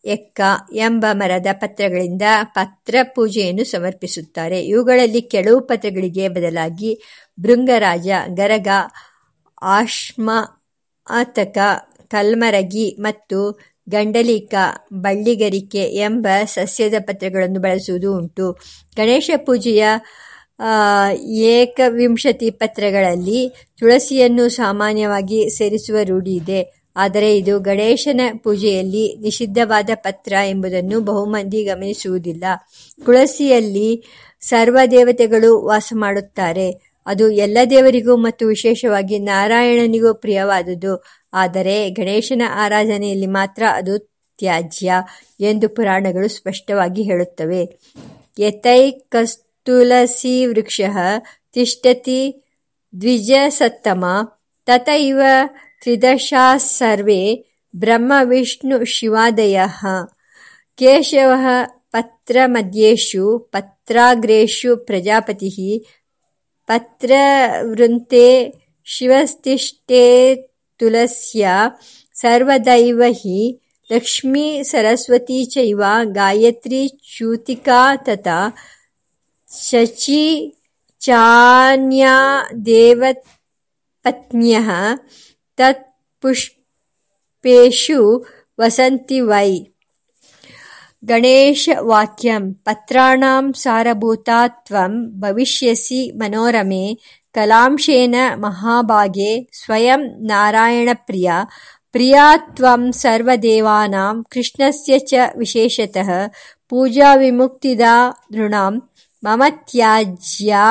ಎಕ್ಕ ಎಂಬ ಮರದ ಪತ್ರಗಳಿಂದ ಪತ್ರ ಪೂಜೆಯನ್ನು ಸಮರ್ಪಿಸುತ್ತಾರೆ. ಇವುಗಳಲ್ಲಿ ಕೆಲವು ಪತ್ರಗಳಿಗೆ ಬದಲಾಗಿ ಭೃಂಗರಾಜ, ಗರಗ ಆಶ್ಮಾತಕ ಕಲ್ಮರಗಿ ಮತ್ತು ಗಂಡಲೀಕ, ಬಳ್ಳಿಗರಿಕೆ ಎಂಬ ಸಸ್ಯದ ಪತ್ರಗಳನ್ನು ಬಳಸುವುದು ಉಂಟು. ಗಣೇಶ ಪೂಜೆಯ ಏಕವಿಂಶತಿ ಪತ್ರಗಳಲ್ಲಿ ತುಳಸಿಯನ್ನು ಸಾಮಾನ್ಯವಾಗಿ ಸೇರಿಸುವ ರೂಢಿ ಇದೆ. ಆದರೆ ಇದು ಗಣೇಶನ ಪೂಜೆಯಲ್ಲಿ ನಿಷಿದ್ಧವಾದ ಪತ್ರ ಎಂಬುದನ್ನು ಬಹುಮಂದಿ ಗಮನಿಸುವುದಿಲ್ಲ. ತುಳಸಿಯಲ್ಲಿ ಸರ್ವ ದೇವತೆಗಳು ವಾಸ ಮಾಡುತ್ತಾರೆ. ಅದು ಎಲ್ಲ ದೇವರಿಗೂ ಮತ್ತು ವಿಶೇಷವಾಗಿ ನಾರಾಯಣನಿಗೂ ಪ್ರಿಯವಾದುದು. ಆದರೆ ಗಣೇಶನ ಆರಾಧನೆಯಲ್ಲಿ ಮಾತ್ರ ಅದು ತ್ಯಾಜ್ಯ ಎಂದು ಪುರಾಣಗಳು ಸ್ಪಷ್ಟವಾಗಿ ಹೇಳುತ್ತವೆ. ಯತೈಕಸ್ತುಲಸಿ ವೃಕ್ಷ ತಿಷ್ಟತಿ ದ್ವಿಜಸತ್ತಮ ತಥೈವ त्रिदशा सर्वे पत्र केशवः पत्राग्रेशु प्रजापति पत्र वृंते शिवस्तिष्ठे तुलस्या सर्वदैव लक्ष्मी सरस्वती चैव गायत्री च्यूतिका तथा शची चान्या देवपत्न्यः ದೇವಪತ್ನ್ಯಃ ತತ್ಪುಷ್ಪೇಷು ವಸಂತಿ ವೈ ಗಣೇಶವಾಕ್ಯಂ ಪತ್ರಾಣಾಂ ಸಾರಭೂತಾತ್ವಂ ಭವಿಷ್ಯಸಿ ಮನೋರಮೆ ಕಲಾಂಶೇನ ಮಹಾಭಾಗೆ ಸ್ವಯಂ ನಾರಾಯಣ ಪ್ರಿಯ ತ್ವಂ ಸರ್ವದೇವಾನಾಂ ಕೃಷ್ಣಸ್ಯ ಚ ವಿಶೇಷತಃ ಪೂಜಾವಿಮುಕ್ತಿದಾ ನೃಣಾಂ ಮಮ ತ್ಯಾಜ್ಯಾ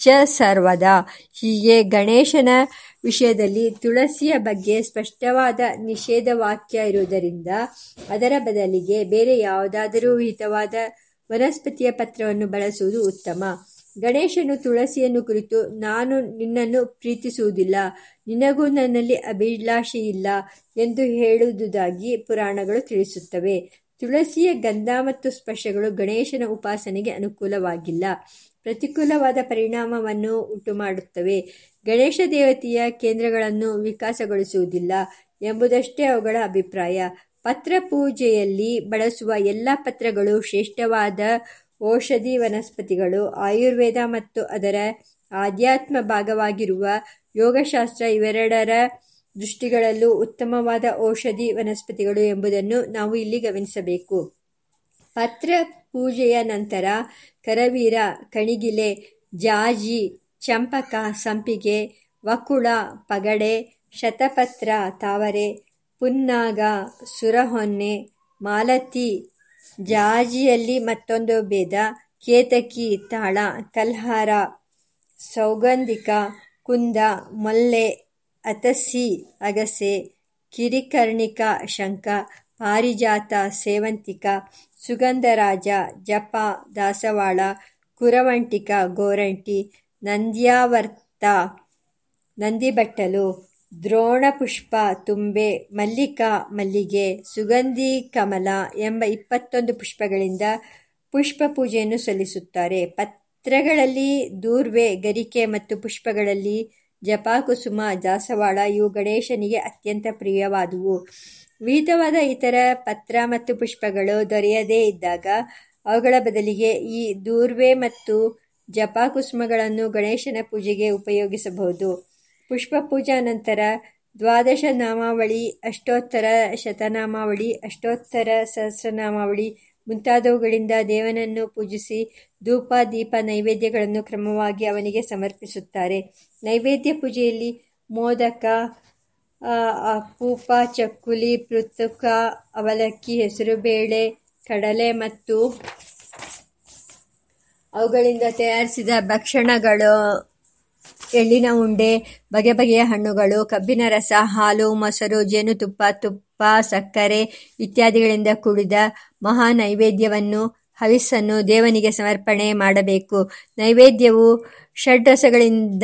ಚ ಸರ್ವದಾ ಹೀಗೆ ಗಣೇಶನ ವಿಷಯದಲ್ಲಿ ತುಳಸಿಯ ಬಗ್ಗೆ ಸ್ಪಷ್ಟವಾದ ನಿಷೇಧವಾಕ್ಯ ಇರುವುದರಿಂದ ಅದರ ಬದಲಿಗೆ ಬೇರೆ ಯಾವುದಾದರೂ ಹಿತವಾದ ವನಸ್ಪತಿಯ ಪತ್ರವನ್ನು ಬಳಸುವುದು ಉತ್ತಮ. ಗಣೇಶನು ತುಳಸಿಯನ್ನು ಕುರಿತು, ನಾನು ನಿನ್ನನ್ನು ಪ್ರೀತಿಸುವುದಿಲ್ಲ. ನಿನಗೂ ನನ್ನಲ್ಲಿ ಅಭಿಲಾಷೆ ಇಲ್ಲ ಎಂದು ಹೇಳುವುದಾಗಿ ಪುರಾಣಗಳು ತಿಳಿಸುತ್ತವೆ. ತುಳಸಿಯ ಗಂಧ ಮತ್ತು ಸ್ಪರ್ಶಗಳು ಗಣೇಶನ ಉಪಾಸನೆಗೆ ಅನುಕೂಲವಾಗಿಲ್ಲ. ಪ್ರತಿಕೂಲವಾದ ಪರಿಣಾಮವನ್ನು ಉಂಟುಮಾಡುತ್ತವೆ. ಗಣೇಶ ದೇವತೆಯ ಕೇಂದ್ರಗಳನ್ನು ವಿಕಾಸಗೊಳಿಸುವುದಿಲ್ಲ ಎಂಬುದಷ್ಟೇ ಅವುಗಳ ಅಭಿಪ್ರಾಯ. ಪತ್ರ ಪೂಜೆಯಲ್ಲಿ ಬಳಸುವ ಎಲ್ಲ ಪತ್ರಗಳು ಶ್ರೇಷ್ಠವಾದ ಔಷಧಿ ವನಸ್ಪತಿಗಳು, ಆಯುರ್ವೇದ ಮತ್ತು ಅದರ ಆಧ್ಯಾತ್ಮ ಭಾಗವಾಗಿರುವ ಯೋಗಶಾಸ್ತ್ರ ಇವೆರಡರ ದೃಷ್ಟಿಗಳಲ್ಲೂ ಉತ್ತಮವಾದ ಔಷಧಿ ವನಸ್ಪತಿಗಳು ಎಂಬುದನ್ನು ನಾವು ಇಲ್ಲಿ ಗಮನಿಸಬೇಕು. ಪತ್ರ ಪೂಜೆಯ ನಂತರ ಕರವೀರ, ಕಣಿಗಿಲೆ, ಜಾಜಿ ಚಂಪಕ, ಸಂಪಿಗೆ, ವಕುಳ, ಪಗಡೆ, ಶತಪತ್ರ, ತಾವರೆ, ಪುನ್ನಾಗ, ಸುರಹೊನ್ನೆ, ಮಾಲತಿ, ಜಾಜಿಯಲ್ಲಿ ಮತ್ತೊಂದು ಭೇದ, ಕೇತಕಿ, ತಾಳ, ಕಲ್ಹಾರ, ಸೌಗಂಧಿಕ, ಕುಂದ, ಮೊಲ್ಲೆ ಅತಸಿ ಅಗಸೆ, ಕಿರಿಕರ್ಣಿಕ, ಶಂಖ, ಪಾರಿಜಾತ, ಸೇವಂತಿಕ, ಸುಗಂಧರಾಜ, ಜಪ, ದಾಸವಾಳ, ಕುರವಂಟಿಕ, ಗೋರಂಟಿ ನಂದ್ಯಾವರ್ತ, ನಂದಿಬಟ್ಟಲು, ದ್ರೋಣಪುಷ್ಪ ತುಂಬೆ, ಮಲ್ಲಿಕಾ ಮಲ್ಲಿಗೆ, ಸುಗಂಧಿ ಕಮಲ ಎಂಬ ಇಪ್ಪತ್ತೊಂದು ಪುಷ್ಪಗಳಿಂದ ಪುಷ್ಪ ಪೂಜೆಯನ್ನು ಸಲ್ಲಿಸುತ್ತಾರೆ. ಪತ್ರಗಳಲ್ಲಿ ದೂರ್ವೆ, ಗರಿಕೆ ಮತ್ತು ಪುಷ್ಪಗಳಲ್ಲಿ ಜಪಾಕುಸುಮ ದಾಸವಾಳ ಇವು ಗಣೇಶನಿಗೆ ಅತ್ಯಂತ ಪ್ರಿಯವಾದುವು. ವಿಹಿತವಾದ ಇತರ ಪತ್ರ ಮತ್ತು ಪುಷ್ಪಗಳು ದೊರೆಯದೇ ಇದ್ದಾಗ ಅವುಗಳ ಬದಲಿಗೆ ಈ ದೂರ್ವೆ ಮತ್ತು ಜಪಾಕುಸುಮಗಳನ್ನು ಗಣೇಶನ ಪೂಜೆಗೆ ಉಪಯೋಗಿಸಬಹುದು. ಪುಷ್ಪ ಪೂಜಾ ನಂತರ ದ್ವಾದಶ ನಾಮಾವಳಿ, ಅಷ್ಟೋತ್ತರ ಶತನಾಮಾವಳಿ, ಅಷ್ಟೋತ್ತರ ಸಹಸ್ರನಾಮಾವಳಿ ಮುಂತಾದವುಗಳಿಂದ ದೇವನನ್ನು ಪೂಜಿಸಿ ಧೂಪ, ದೀಪ, ನೈವೇದ್ಯಗಳನ್ನು ಕ್ರಮವಾಗಿ ಅವನಿಗೆ ಸಮರ್ಪಿಸುತ್ತಾರೆ. ನೈವೇದ್ಯ ಪೂಜೆಯಲ್ಲಿ ಮೋದಕ ಪೂಪ, ಚಕ್ಕುಲಿ ಪೃತುಕ ಅವಲಕ್ಕಿ, ಹೆಸರುಬೇಳೆ, ಕಡಲೆ ಮತ್ತು ಅವುಗಳಿಂದ ತಯಾರಿಸಿದ ಭಕ್ಷಣಗಳು, ಎಳ್ಳಿನ ಉಂಡೆ, ಬಗೆ ಬಗೆಯ ಹಣ್ಣುಗಳು, ಕಬ್ಬಿನ ರಸ, ಹಾಲು, ಮೊಸರು, ಜೇನುತುಪ್ಪ, ತುಪ್ಪ, ಸಕ್ಕರೆ ಇತ್ಯಾದಿಗಳಿಂದ ಕೂಡಿದ ಮಹಾ ನೈವೇದ್ಯವನ್ನು, ಹವಿಸ್ಸನ್ನು ದೇವನಿಗೆ ಸಮರ್ಪಣೆ ಮಾಡಬೇಕು. ನೈವೇದ್ಯವು ಷಡ್ರಸಗಳಿಂದ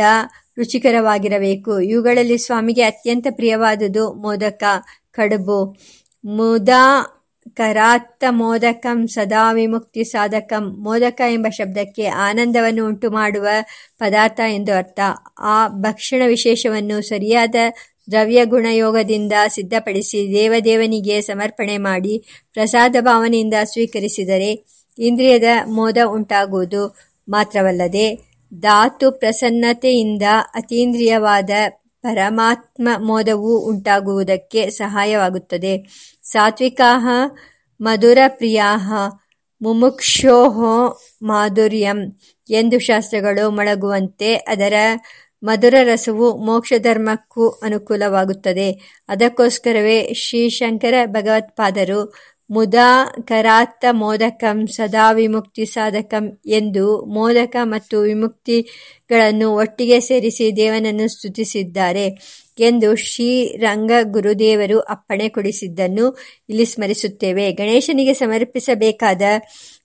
ರುಚಿಕರವಾಗಿರಬೇಕು. ಇವುಗಳಲ್ಲಿ ಸ್ವಾಮಿಗೆ ಅತ್ಯಂತ ಪ್ರಿಯವಾದುದು ಮೋದಕ, ಕಡುಬು. ಮುದಾ ಕರಾತ್ತ ಮೋದಕಂ ಸದಾ ವಿಮುಕ್ತಿ ಸಾಧಕಂ. ಮೋದಕ ಎಂಬ ಶಬ್ದಕ್ಕೆ ಆನಂದವನ್ನು ಉಂಟು ಮಾಡುವ ಪದಾರ್ಥ ಎಂದು ಅರ್ಥ. ಆ ಭಕ್ಷಣ ವಿಶೇಷವನ್ನು ಸರಿಯಾದ ದ್ರವ್ಯ ಗುಣಯೋಗದಿಂದ ಸಿದ್ಧಪಡಿಸಿ ದೇವದೇವನಿಗೆ ಸಮರ್ಪಣೆ ಮಾಡಿ ಪ್ರಸಾದ ಭಾವನೆಯಿಂದ ಸ್ವೀಕರಿಸಿದರೆ ಇಂದ್ರಿಯದ ಮೋದ ಉಂಟಾಗುವುದು ಮಾತ್ರವಲ್ಲದೆ ಧಾತು ಪ್ರಸನ್ನತೆಯಿಂದ ಅತೀಂದ್ರಿಯವಾದ ಪರಮಾತ್ಮ ಮೋದವು ಉಂಟಾಗುವುದಕ್ಕೆ ಸಹಾಯವಾಗುತ್ತದೆ. ಸಾತ್ವಿಕಾಹ ಮಧುರಪ್ರಿಯಾಹ ಮುಮುಕ್ಷೋಹೋ ಮಾಧುರ್ಯಂ ಎಂದು ಶಾಸ್ತ್ರಗಳು ಮೊಳಗುವಂತೆ ಅದರ ಮಧುರ ರಸವು ಮೋಕ್ಷ ಧರ್ಮಕ್ಕೂ ಅನುಕೂಲವಾಗುತ್ತದೆ. ಅದಕ್ಕೋಸ್ಕರವೇ ಶ್ರೀಶಂಕರ ಭಗವತ್ಪಾದರು, ಮುದಾ ಕರಾತ್ತ ಮೋದಕಂ ಸದಾ ವಿಮುಕ್ತಿ ಸಾಧಕಂ ಎಂದು ಮೋದಕ ಮತ್ತು ವಿಮುಕ್ತಿಗಳನ್ನು ಒಟ್ಟಿಗೆ ಸೇರಿಸಿ ದೇವನನ್ನು ಸ್ತುತಿಸಿದ್ದಾರೆ. ಎಂದು ಶ್ರೀರಂಗ ಗುರುದೇವರು ಅಪ್ಪಣೆ ಕೊಡಿಸಿದ್ದನ್ನು ಇಲ್ಲಿ ಸ್ಮರಿಸುತ್ತೇವೆ. ಗಣೇಶನಿಗೆ ಸಮರ್ಪಿಸಬೇಕಾದ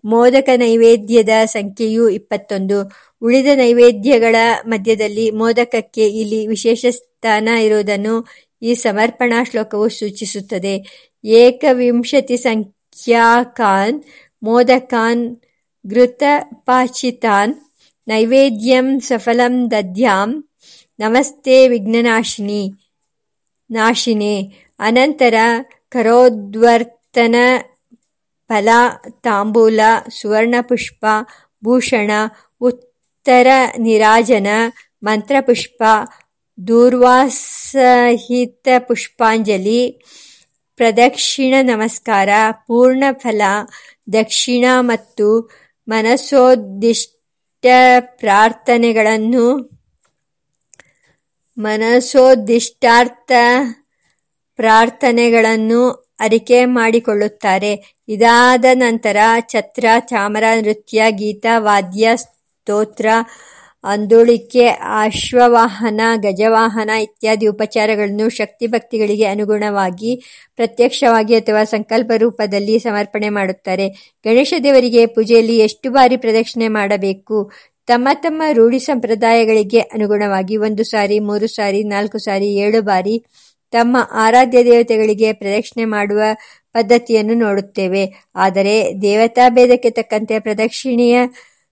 ಮೋದಕ ನೈವೇದ್ಯದ ಸಂಖ್ಯೆಯು ಇಪ್ಪತ್ತೊಂದು. ಉಳಿದ ನೈವೇದ್ಯಗಳ ಮಧ್ಯದಲ್ಲಿ ಮೋದಕಕ್ಕೆ ಇಲ್ಲಿ ವಿಶೇಷ ಸ್ಥಾನ ಇರುವುದನ್ನು ಈ ಸಮರ್ಪಣಾ ಶ್ಲೋಕವು ಸೂಚಿಸುತ್ತದೆ. ಏಕವಿಂಶತಿ ಸಂಖ್ಯಾಕಾನ್ ಮೋದಕಾನ್ ಘೃತಪಾಚಿತಾನ್ ನೈವೇದ್ಯಂ ಸಫಲಂ ದದ್ಯಾಂ ನಮಸ್ತೆ ವಿಘ್ನನಾಶಿನಿ. ನಾಶಿನೇ. ಅನಂತರ ಕರೋದ್ವರ್ತನ ಫಲ, ತಾಂಬೂಲ ಸುವರ್ಣಪುಷ್ಪ ಭೂಷಣ, ಉತ್ತರ ನಿರಾಜನ ಮಂತ್ರಪುಷ್ಪ ದೂರ್ವಾಸಹಿತ ಪುಷ್ಪಾಂಜಲಿ, ಪ್ರದಕ್ಷಿಣ ನಮಸ್ಕಾರ, ಪೂರ್ಣ ಫಲ, ದಕ್ಷಿಣ ಮತ್ತು ಮನಸೋದ್ದಿಷ್ಟ ಪ್ರಾರ್ಥನೆಗಳನ್ನು ಮನಸೋದ್ದಿಷ್ಟಾರ್ಥ ಪ್ರಾರ್ಥನೆಗಳನ್ನು ಅರಿಕೆ ಮಾಡಿಕೊಳ್ಳುತ್ತಾರೆ. ಇದಾದ ನಂತರ ಛತ್ರ, ಚಾಮರ, ನೃತ್ಯ, ಗೀತ, ವಾದ್ಯ, ಸ್ತೋತ್ರ ಅಂದುಳಿಕೆ ಅಶ್ವವಾಹನ ಗಜವಾಹನ ಇತ್ಯಾದಿ ಉಪಚಾರಗಳನ್ನು ಶಕ್ತಿಭಕ್ತಿಗಳಿಗೆ ಅನುಗುಣವಾಗಿ ಪ್ರತ್ಯಕ್ಷವಾಗಿ ಅಥವಾ ಸಂಕಲ್ಪ ರೂಪದಲ್ಲಿ ಸಮರ್ಪಣೆ ಮಾಡುತ್ತಾರೆ. ಗಣೇಶ ದೇವರಿಗೆ ಪೂಜೆಯಲ್ಲಿ ಎಷ್ಟು ಬಾರಿ ಪ್ರದಕ್ಷಿಣೆ ಮಾಡಬೇಕು? ತಮ್ಮ ತಮ್ಮ ರೂಢಿ ಸಂಪ್ರದಾಯಗಳಿಗೆ ಅನುಗುಣವಾಗಿ ಒಂದು ಸಾರಿ, ಮೂರು ಸಾರಿ, ನಾಲ್ಕು ಸಾರಿ, ಏಳು ಬಾರಿ ತಮ್ಮ ಆರಾಧ್ಯ ದೇವತೆಗಳಿಗೆ ಪ್ರದಕ್ಷಿಣೆ ಮಾಡುವ ಪದ್ಧತಿಯನ್ನು ನೋಡುತ್ತೇವೆ. ಆದರೆ ದೇವತಾ ಭೇದಕ್ಕೆ ತಕ್ಕಂತೆ ಪ್ರದಕ್ಷಿಣೆಯ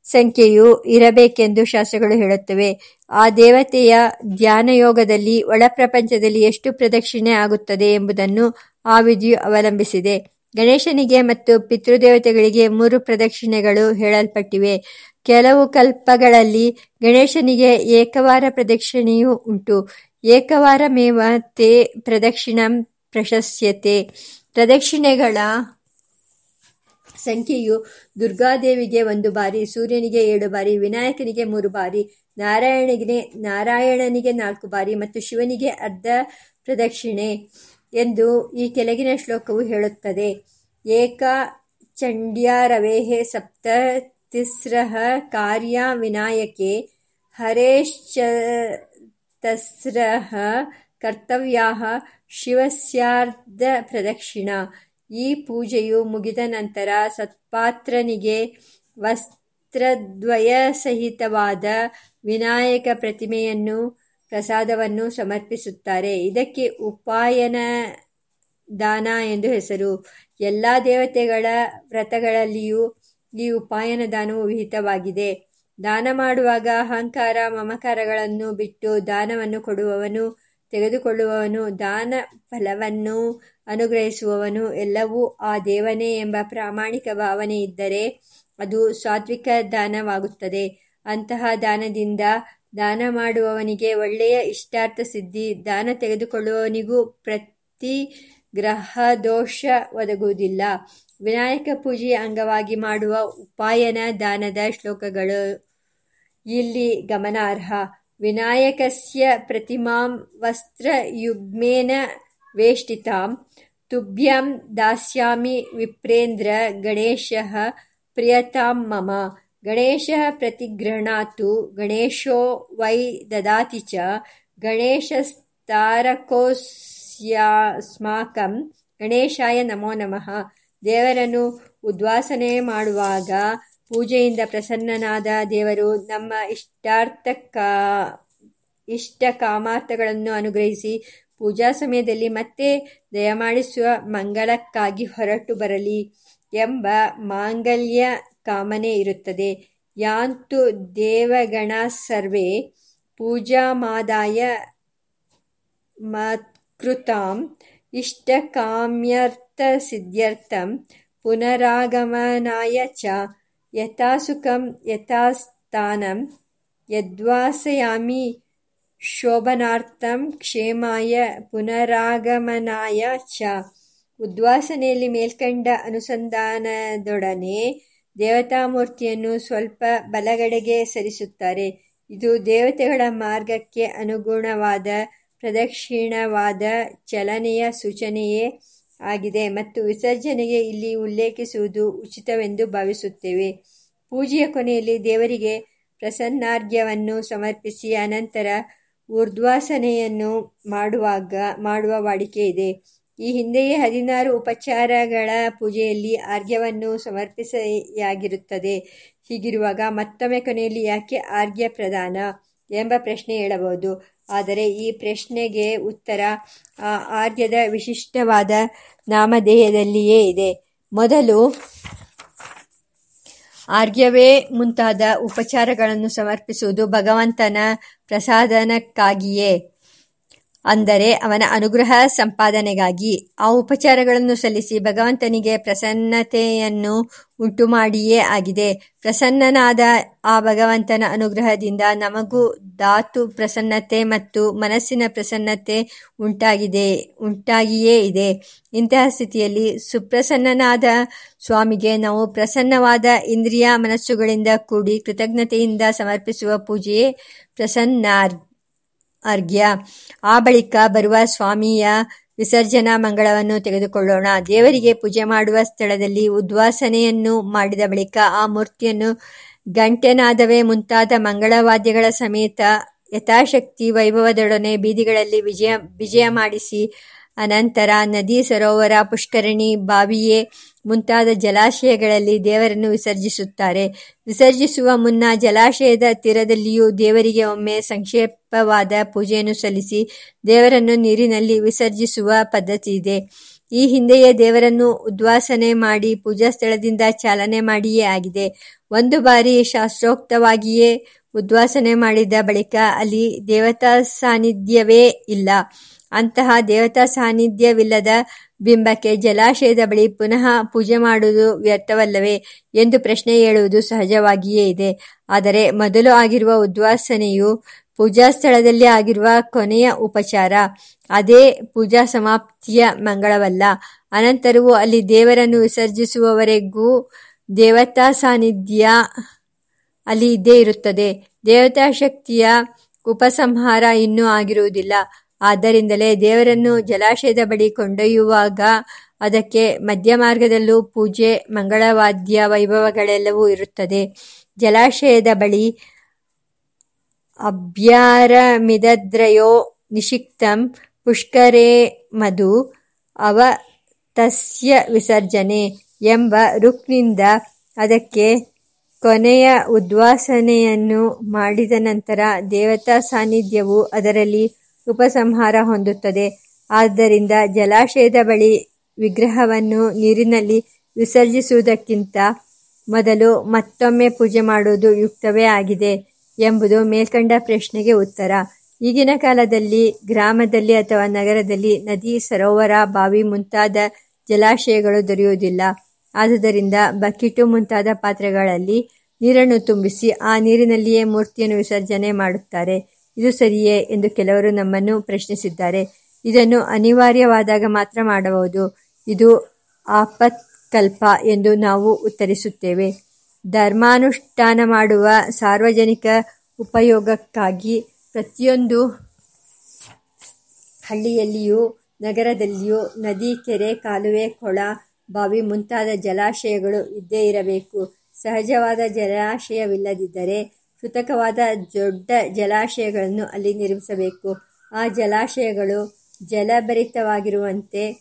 ಸಂಖ್ಯೆಯು ಇರಬೇಕೆಂದು ಶಾಸ್ತ್ರಗಳು ಹೇಳುತ್ತವೆ. ಆ ದೇವತೆಯ ಧ್ಯಾನಯೋಗದಲ್ಲಿ ಒಳಪ್ರಪಂಚದಲ್ಲಿ ಎಷ್ಟು ಪ್ರದಕ್ಷಿಣೆ ಆಗುತ್ತದೆ ಎಂಬುದನ್ನು ಆ ವಿಧಿಯು ಅವಲಂಬಿಸಿದೆ. ಗಣೇಶನಿಗೆ ಮತ್ತು ಪಿತೃದೇವತೆಗಳಿಗೆ ಮೂರು ಪ್ರದಕ್ಷಿಣೆಗಳು ಹೇಳಲ್ಪಟ್ಟಿವೆ. ಕೆಲವು ಕಲ್ಪಗಳಲ್ಲಿ ಗಣೇಶನಿಗೆ ಏಕವಾರ ಪ್ರದಕ್ಷಿಣೆಯೂ ಉಂಟು. ಏಕವಾರಮೇವ ತೇ ಪ್ರದಕ್ಷಿಣ ಪ್ರಶಸ್ಯತೆ. ಪ್ರದಕ್ಷಿಣೆಗಳ ಸಂಖ್ಯೆಯು ದುರ್ಗಾದೇವಿಗೆ ಒಂದು ಬಾರಿ, ಸೂರ್ಯನಿಗೆ ಏಳು ಬಾರಿ, ವಿನಾಯಕನಿಗೆ ಮೂರು ಬಾರಿ, ನಾರಾಯಣನಿಗೆ ನಾರಾಯಣನಿಗೆ ನಾಲ್ಕು ಬಾರಿ ಮತ್ತು ಶಿವನಿಗೆ ಅರ್ಧ ಪ್ರದಕ್ಷಿಣೆ. ಎಂದು ಈ ಕೆಳಗಿನ ಶ್ಲೋಕವು ಹೇಳುತ್ತದೆ. ಏಕ ಚಂಡ್ಯಾರವೇಹೆ ಸಪ್ತ ತಿಸ್ರಃ ಕಾರ್ಯ ವಿನಾಯಕೆ ಹರೇಶ್ಚತಸ್ರಃ ಕರ್ತವ್ಯಾ ಶಿವಸ್ಯಾರ್ಧ ಪ್ರದಕ್ಷಿಣ. ಈ ಪೂಜೆಯು ಮುಗಿದ ನಂತರ ಸತ್ಪಾತ್ರನಿಗೆ ವಸ್ತ್ರದ್ವಯ ಸಹಿತವಾದ ವಿನಾಯಕ ಪ್ರತಿಮೆಯನ್ನು ಪ್ರಸಾದವನ್ನು ಸಮರ್ಪಿಸುತ್ತಾರೆ. ಇದಕ್ಕೆ ಉಪಾಯನ ದಾನ ಎಂದು ಹೆಸರು. ಎಲ್ಲ ದೇವತೆಗಳ ವ್ರತಗಳಲ್ಲಿಯೂ ಈ ಉಪಾಯನ ದಾನವು ವಿಹಿತವಾಗಿದೆ. ದಾನ ಮಾಡುವಾಗ ಅಹಂಕಾರ, ಮಮಕಾರಗಳನ್ನು ಬಿಟ್ಟು ದಾನವನ್ನು ಕೊಡುವವನು, ತೆಗೆದುಕೊಳ್ಳುವವನು, ದಾನ ಫಲವನ್ನು ಅನುಗ್ರಹಿಸುವವನು ಎಲ್ಲವೂ ಆ ದೇವನೇ ಎಂಬ ಪ್ರಾಮಾಣಿಕ ಭಾವನೆ ಇದ್ದರೆ ಅದು ಸಾತ್ವಿಕ ದಾನವಾಗುತ್ತದೆ. ಅಂತಹ ದಾನದಿಂದ ದಾನ ಮಾಡುವವನಿಗೆ ಒಳ್ಳೆಯ ಇಷ್ಟಾರ್ಥ ಸಿದ್ಧಿ, ದಾನ ತೆಗೆದುಕೊಳ್ಳುವವನಿಗೂ ಪ್ರತಿ ಗ್ರಹದೋಷ ಒದಗುವುದಿಲ್ಲ. ವಿನಾಯಕ ಪೂಜೆಯ ಅಂಗವಾಗಿ ಮಾಡುವ ಉಪಾಯನ ದಾನದ ಶ್ಲೋಕಗಳು. ಇಲ್ಲಿ ಗಮನಾರ್ಹ. ವಿನಾಯಕಸ್ಯ ಪ್ರತಿಮಾಂ ವಸ್ತ್ರಯುಗ್ಮೇನ ವೇಷ್ಟಿತಾಂ. ತುಭ್ಯಂ ದಾಸ್ಯಾಮಿ ವಿಪ್ರೇಂದ್ರ ಗಣೇಶ ಪ್ರಿಯತಾಂ ಮಮ. ಗಣೇಶ ಪ್ರತಿಗೃಹಣಾತು ಗಣೇಶೋ ವೈ ದದಾತಿ ಚ ಗಣೇಶಸ್ತಾರಕೋಸ್ಯಾಸ್ಮಾಕಂ ಗಣೇಶಾಯ ನಮೋ ನಮಃ. ದೇವರನ್ನು ಉದ್ವಾಸನೆ ಮಾಡುವಾಗ ಪೂಜೆಯಿಂದ ಪ್ರಸನ್ನನಾದ ದೇವರು ನಮ್ಮ ಇಷ್ಟಾರ್ಥ ಇಷ್ಟ ಕಾಮಾರ್ಥಗಳನ್ನು ಅನುಗ್ರಹಿಸಿ ಪೂಜಾ ಸಮಯದಲ್ಲಿ ಮತ್ತೆ ದಯಮಾಡಿಸುವ ಮಂಗಳಕ್ಕಾಗಿ ಹೊರಟು ಬರಲಿ ಎಂಬ ಮಾಂಗಲ್ಯ ಕಾಮನೆ ಇರುತ್ತದೆ. ಯಾಂತು ದೇವಗಣ ಸರ್ವೇ ಪೂಜಾಮಾದಾಯ ಮತ್ಕೃತಾಂ ಇಷ್ಟಕಾಮ್ಯರ್ಥಸಿದ್ಧ್ಯರ್ಥಂ ಪುನರಾಗಮನಾಯ ಚ ಯಥಾಸುಖಂ ಯಥಾಸ್ಥಾನಂ ಯದ್ವಾಸಯಾಮಿ ಶೋಭನಾರ್ಥಂ ಕ್ಷೇಮಾಯ ಪುನರಾಗಮನಾಯ ಚ. ಉದ್ವಾಸನೆಯಲ್ಲಿ ಮೇಲ್ಕಂಡ ಅನುಸಂಧಾನದೊಡನೆ ದೇವತಾಮೂರ್ತಿಯನ್ನು ಸ್ವಲ್ಪ ಬಲಗಡೆಗೆ ಸರಿಸುತ್ತಾರೆ. ಇದು ದೇವತೆಗಳ ಮಾರ್ಗಕ್ಕೆ ಅನುಗುಣವಾದ, ಪ್ರದಕ್ಷಿಣವಾದ ಚಲನೆಯ ಸೂಚನೆಯೇ ಆಗಿದೆ ಮತ್ತು ವಿಸರ್ಜನೆಗೆ ಇಲ್ಲಿ ಉಲ್ಲೇಖಿಸುವುದು ಉಚಿತವೆಂದು ಭಾವಿಸುತ್ತೇವೆ. ಪೂಜೆಯ ಕೊನೆಯಲ್ಲಿ ದೇವರಿಗೆ ಪ್ರಸನ್ನಾರ್ಘ್ಯವನ್ನು ಸಮರ್ಪಿಸಿ, ಅನಂತರ ಊರ್ಧ್ವಾಸನೆಯನ್ನು ಮಾಡುವಾಗ, ಮಾಡುವ ವಾಡಿಕೆ ಇದೆ. ಈ ಹಿಂದೆಯೇ ಹದಿನಾರು ಉಪಚಾರಗಳ ಪೂಜೆಯಲ್ಲಿ ಆರ್ಘ್ಯವನ್ನು ಸಮರ್ಪಿಸೆಯಾಗಿರುತ್ತದೆ ಹೀಗಿರುವಾಗ ಮತ್ತೊಮ್ಮೆ ಕೊನೆಯಲ್ಲಿ ಯಾಕೆ ಆರ್ಘ್ಯ ಪ್ರದಾನ ಎಂಬ ಪ್ರಶ್ನೆ ಹೇಳಬಹುದು. ಆದರೆ ಈ ಪ್ರಶ್ನೆಗೆ ಉತ್ತರ, ಆ ಆರ್ಘ್ಯದ ವಿಶಿಷ್ಟವಾದ ನಾಮಧೇಯದಲ್ಲಿಯೇ ಇದೆ. ಮೊದಲು ಆರ್ಘ್ಯವೇ ಮುಂತಾದ ಉಪಚಾರಗಳನ್ನು ಸಮರ್ಪಿಸುವುದು ಭಗವಂತನ ಪ್ರಸಾದನಕ್ಕಾಗಿಯೇ. ಅಂದರೆ ಅವನ ಅನುಗ್ರಹ ಸಂಪಾದನೆಗಾಗಿ. ಆ ಉಪಚಾರಗಳನ್ನು ಸಲ್ಲಿಸಿ ಭಗವಂತನಿಗೆ ಪ್ರಸನ್ನತೆಯನ್ನು ಉಂಟುಮಾಡಿಯೇ ಆಗಿದೆ. ಪ್ರಸನ್ನನಾದ ಆ ಭಗವಂತನ ಅನುಗ್ರಹದಿಂದ ನಮಗೂ ಧಾತು ಪ್ರಸನ್ನತೆ ಮತ್ತು ಮನಸ್ಸಿನ ಪ್ರಸನ್ನತೆ ಉಂಟಾಗಿದೆ, ಉಂಟಾಗಿಯೇ ಇದೆ. ಇಂತಹ ಸ್ಥಿತಿಯಲ್ಲಿ ಸುಪ್ರಸನ್ನನಾದ ಸ್ವಾಮಿಗೆ ನಾವು ಪ್ರಸನ್ನವಾದ ಇಂದ್ರಿಯ ಮನಸ್ಸುಗಳಿಂದ ಕೂಡಿ ಕೃತಜ್ಞತೆಯಿಂದ ಸಮರ್ಪಿಸುವ ಪೂಜೆಯೇ ಪ್ರಸನ್ನಾರ್ಘ್ಯ ಅರ್ಘ್ಯ ಆ ಬಳಿಕ ಬರುವ ಸ್ವಾಮಿಯ ವಿಸರ್ಜನಾ ಮಂಗಳವನ್ನು ತೆಗೆದುಕೊಳ್ಳೋಣ. ದೇವರಿಗೆ ಪೂಜೆ ಮಾಡುವ ಸ್ಥಳದಲ್ಲಿ ಉದ್ವಾಸನೆಯನ್ನು ಮಾಡಿದ ಬಳಿಕ ಆ ಮೂರ್ತಿಯನ್ನು ಗಂಟೆನಾದವೇ ಮುಂತಾದ ಮಂಗಳವಾದ್ಯಗಳ ಸಮೇತ ಯಥಾಶಕ್ತಿ ವೈಭವದೊಡನೆ ಬೀದಿಗಳಲ್ಲಿ ವಿಜಯ ವಿಜಯ ಮಾಡಿಸಿ ಅನಂತರ ನದಿ ಸರೋವರ ಪುಷ್ಕರಣಿ ಬಾವಿಯೇ ಮುಂತಾದ ಜಲಾಶಯಗಳಲ್ಲಿ ದೇವರನ್ನು ವಿಸರ್ಜಿಸುತ್ತಾರೆ. ವಿಸರ್ಜಿಸುವ ಮುನ್ನ ಜಲಾಶಯದ ತೀರದಲ್ಲಿಯೂ ದೇವರಿಗೆ ಒಮ್ಮೆ ಸಂಕ್ಷೇಪವಾದ ಪೂಜೆಯನ್ನು ಸಲ್ಲಿಸಿ ದೇವರನ್ನು ನೀರಿನಲ್ಲಿ ವಿಸರ್ಜಿಸುವ ಪದ್ಧತಿ ಇದೆ. ಈ ಹಿಂದೆಯೇ ದೇವರನ್ನು ಉದ್ವಾಸನೆ ಮಾಡಿ ಪೂಜಾ ಸ್ಥಳದಿಂದ ಚಾಲನೆ ಮಾಡಿಯೇ ಆಗಿದೆ. ಒಂದು ಬಾರಿ ಶಾಸ್ತ್ರೋಕ್ತವಾಗಿಯೇ ಉದ್ವಾಸನೆ ಮಾಡಿದ ಬಳಿಕ ಅಲ್ಲಿ ದೇವತಾ ಸಾನ್ನಿಧ್ಯವೇ ಇಲ್ಲ. ಅಂತಹ ದೇವತಾ ಸಾನ್ನಿಧ್ಯವಿಲ್ಲದ ಬಿಂಬಕ್ಕೆ ಜಲಾಶಯದ ಬಳಿ ಪುನಃ ಪೂಜೆ ಮಾಡುವುದು ವ್ಯರ್ಥವಲ್ಲವೇ ಎಂದು ಪ್ರಶ್ನೆ ಹೇಳುವುದು ಸಹಜವಾಗಿಯೇ ಇದೆ. ಆದರೆ ಮೊದಲು ಆಗಿರುವ ಉದ್ವಾಸನೆಯು ಪೂಜಾ ಸ್ಥಳದಲ್ಲಿ ಆಗಿರುವ ಕೊನೆಯ ಉಪಚಾರ. ಅದೇ ಪೂಜಾ ಸಮಾಪ್ತಿಯ ಮಂಗಳವಲ್ಲ. ಅನಂತರವೂ ಅಲ್ಲಿ ದೇವರನ್ನು ವಿಸರ್ಜಿಸುವವರೆಗೂ ದೇವತಾ ಸಾನ್ನಿಧ್ಯ ಅಲ್ಲಿ ಇದ್ದೇ ಇರುತ್ತದೆ. ದೇವತಾ ಶಕ್ತಿಯ ಉಪಸಂಹಾರ ಇನ್ನೂ ಆಗಿರುವುದಿಲ್ಲ. ಆದ್ದರಿಂದಲೇ ದೇವರನ್ನು ಜಲಾಶಯದ ಬಳಿ ಕೊಂಡೊಯ್ಯುವಾಗ ಅದಕ್ಕೆ ಮಧ್ಯಮಾರ್ಗದಲ್ಲೂ ಪೂಜೆ, ಮಂಗಳವಾದ್ಯ, ವೈಭವಗಳೆಲ್ಲವೂ ಇರುತ್ತದೆ. ಜಲಾಶಯದ ಬಳಿ ಅಭ್ಯಾರಮಿದದ್ರಯೋ ನಿಷಿಕ್ತಂ ಪುಷ್ಕರೇ ಮಧು ಅವ ತಸ್ಯ ವಿಸರ್ಜನೆ ಎಂಬ ರುಕ್ನಿಂದ ಅದಕ್ಕೆ ಕೊನೆಯ ಉದ್ವಾಸನೆಯನ್ನು ಮಾಡಿದ ನಂತರ ದೇವತಾ ಸಾನ್ನಿಧ್ಯವು ಅದರಲ್ಲಿ ಉಪಸಂಹಾರ ಹೊಂದುತ್ತದೆ. ಆದ್ದರಿಂದ ಜಲಾಶಯದ ಬಳಿ ವಿಗ್ರಹವನ್ನು ನೀರಿನಲ್ಲಿ ವಿಸರ್ಜಿಸುವುದಕ್ಕಿಂತ ಮೊದಲು ಮತ್ತೊಮ್ಮೆ ಪೂಜೆ ಮಾಡುವುದು ಯುಕ್ತವೇ ಆಗಿದೆ ಎಂಬುದು ಮೇಲ್ಕಂಡ ಪ್ರಶ್ನೆಗೆ ಉತ್ತರ. ಈಗಿನ ಕಾಲದಲ್ಲಿ ಗ್ರಾಮದಲ್ಲಿ ಅಥವಾ ನಗರದಲ್ಲಿ ನದಿ, ಸರೋವರ, ಬಾವಿ ಮುಂತಾದ ಜಲಾಶಯಗಳು ದೊರೆಯುವುದಿಲ್ಲ. ಆದುದರಿಂದ ಬಕಿಟು ಮುಂತಾದ ಪಾತ್ರೆಗಳಲ್ಲಿ ನೀರನ್ನು ತುಂಬಿಸಿ ಆ ನೀರಿನಲ್ಲಿಯೇ ಮೂರ್ತಿಯನ್ನು ವಿಸರ್ಜನೆ ಮಾಡುತ್ತಾರೆ. ಇದು ಸರಿಯೇ ಎಂದು ಕೆಲವರು ನಮ್ಮನ್ನು ಪ್ರಶ್ನಿಸಿದ್ದಾರೆ. ಇದನ್ನು ಅನಿವಾರ್ಯವಾದಾಗ ಮಾತ್ರ ಮಾಡಬಹುದು. ಇದು ಆಪತ್ಕಲ್ಪ ಎಂದು ನಾವು ಉತ್ತರಿಸುತ್ತೇವೆ. ಧರ್ಮಾನುಷ್ಠಾನ ಮಾಡುವ ಸಾರ್ವಜನಿಕ ಉಪಯೋಗಕ್ಕಾಗಿ ಪ್ರತಿಯೊಂದು ಹಳ್ಳಿಯಲ್ಲಿಯೂ, ನಗರದಲ್ಲಿಯೂ ನದಿ, ಕೆರೆ, ಕಾಲುವೆ, ಕೊಳ, ಬಾವಿ ಮುಂತಾದ ಜಲಾಶಯಗಳು ಇದ್ದೇ ಇರಬೇಕು. ಸಹಜವಾದ ಜಲಾಶಯವಿಲ್ಲದಿದ್ದರೆ ಕೃತಕವಾದ ದೊಡ್ಡ ಜಲಾಶಯಗಳನ್ನು ಅಲ್ಲಿ ನಿರ್ಮಿಸಬೇಕು. ಆ ಜಲಾಶಯಗಳು ಜಲಭರಿತವಾಗಿರುವಂತೆ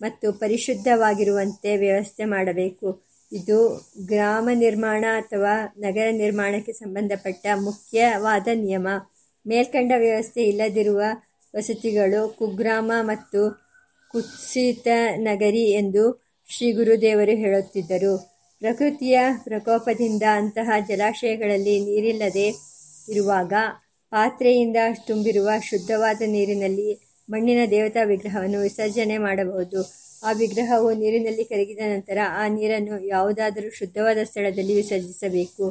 ಮತ್ತು ಪರಿಶುದ್ಧವಾಗಿರುವಂತೆ ವ್ಯವಸ್ಥೆ ಮಾಡಬೇಕು. ಇದು ಗ್ರಾಮ ನಿರ್ಮಾಣ ಅಥವಾ ನಗರ ನಿರ್ಮಾಣಕ್ಕೆ ಸಂಬಂಧಪಟ್ಟ ಮುಖ್ಯವಾದ ನಿಯಮ. ಮೇಲ್ಕಂಡ ವ್ಯವಸ್ಥೆ ಇಲ್ಲದಿರುವ ವಸತಿಗಳು ಕುಗ್ರಾಮ ಮತ್ತು ಕುತ್ಸಿತ ನಗರಿ ಎಂದು ಶ್ರೀ ಗುರುದೇವರು ಹೇಳುತ್ತಿದ್ದರು. ಪ್ರಕೃತಿಯ ಪ್ರಕೋಪದಿಂದ ಅಂತಹ ಜಲಾಶಯಗಳಲ್ಲಿ ನೀರಿಲ್ಲದೆ ಇರುವಾಗ ಪಾತ್ರೆಯಿಂದ ತುಂಬಿರುವ ಶುದ್ಧವಾದ ನೀರಿನಲ್ಲಿ ಮಣ್ಣಿನ ದೇವತಾ ವಿಗ್ರಹವನ್ನು ವಿಸರ್ಜನೆ ಮಾಡಬಹುದು. ಆ ವಿಗ್ರಹವು ನೀರಿನಲ್ಲಿ ಕರಗಿದ ನಂತರ ಆ ನೀರನ್ನು ಯಾವುದಾದರೂ ಶುದ್ಧವಾದ ಸ್ಥಳದಲ್ಲಿ ವಿಸರ್ಜಿಸಬೇಕು.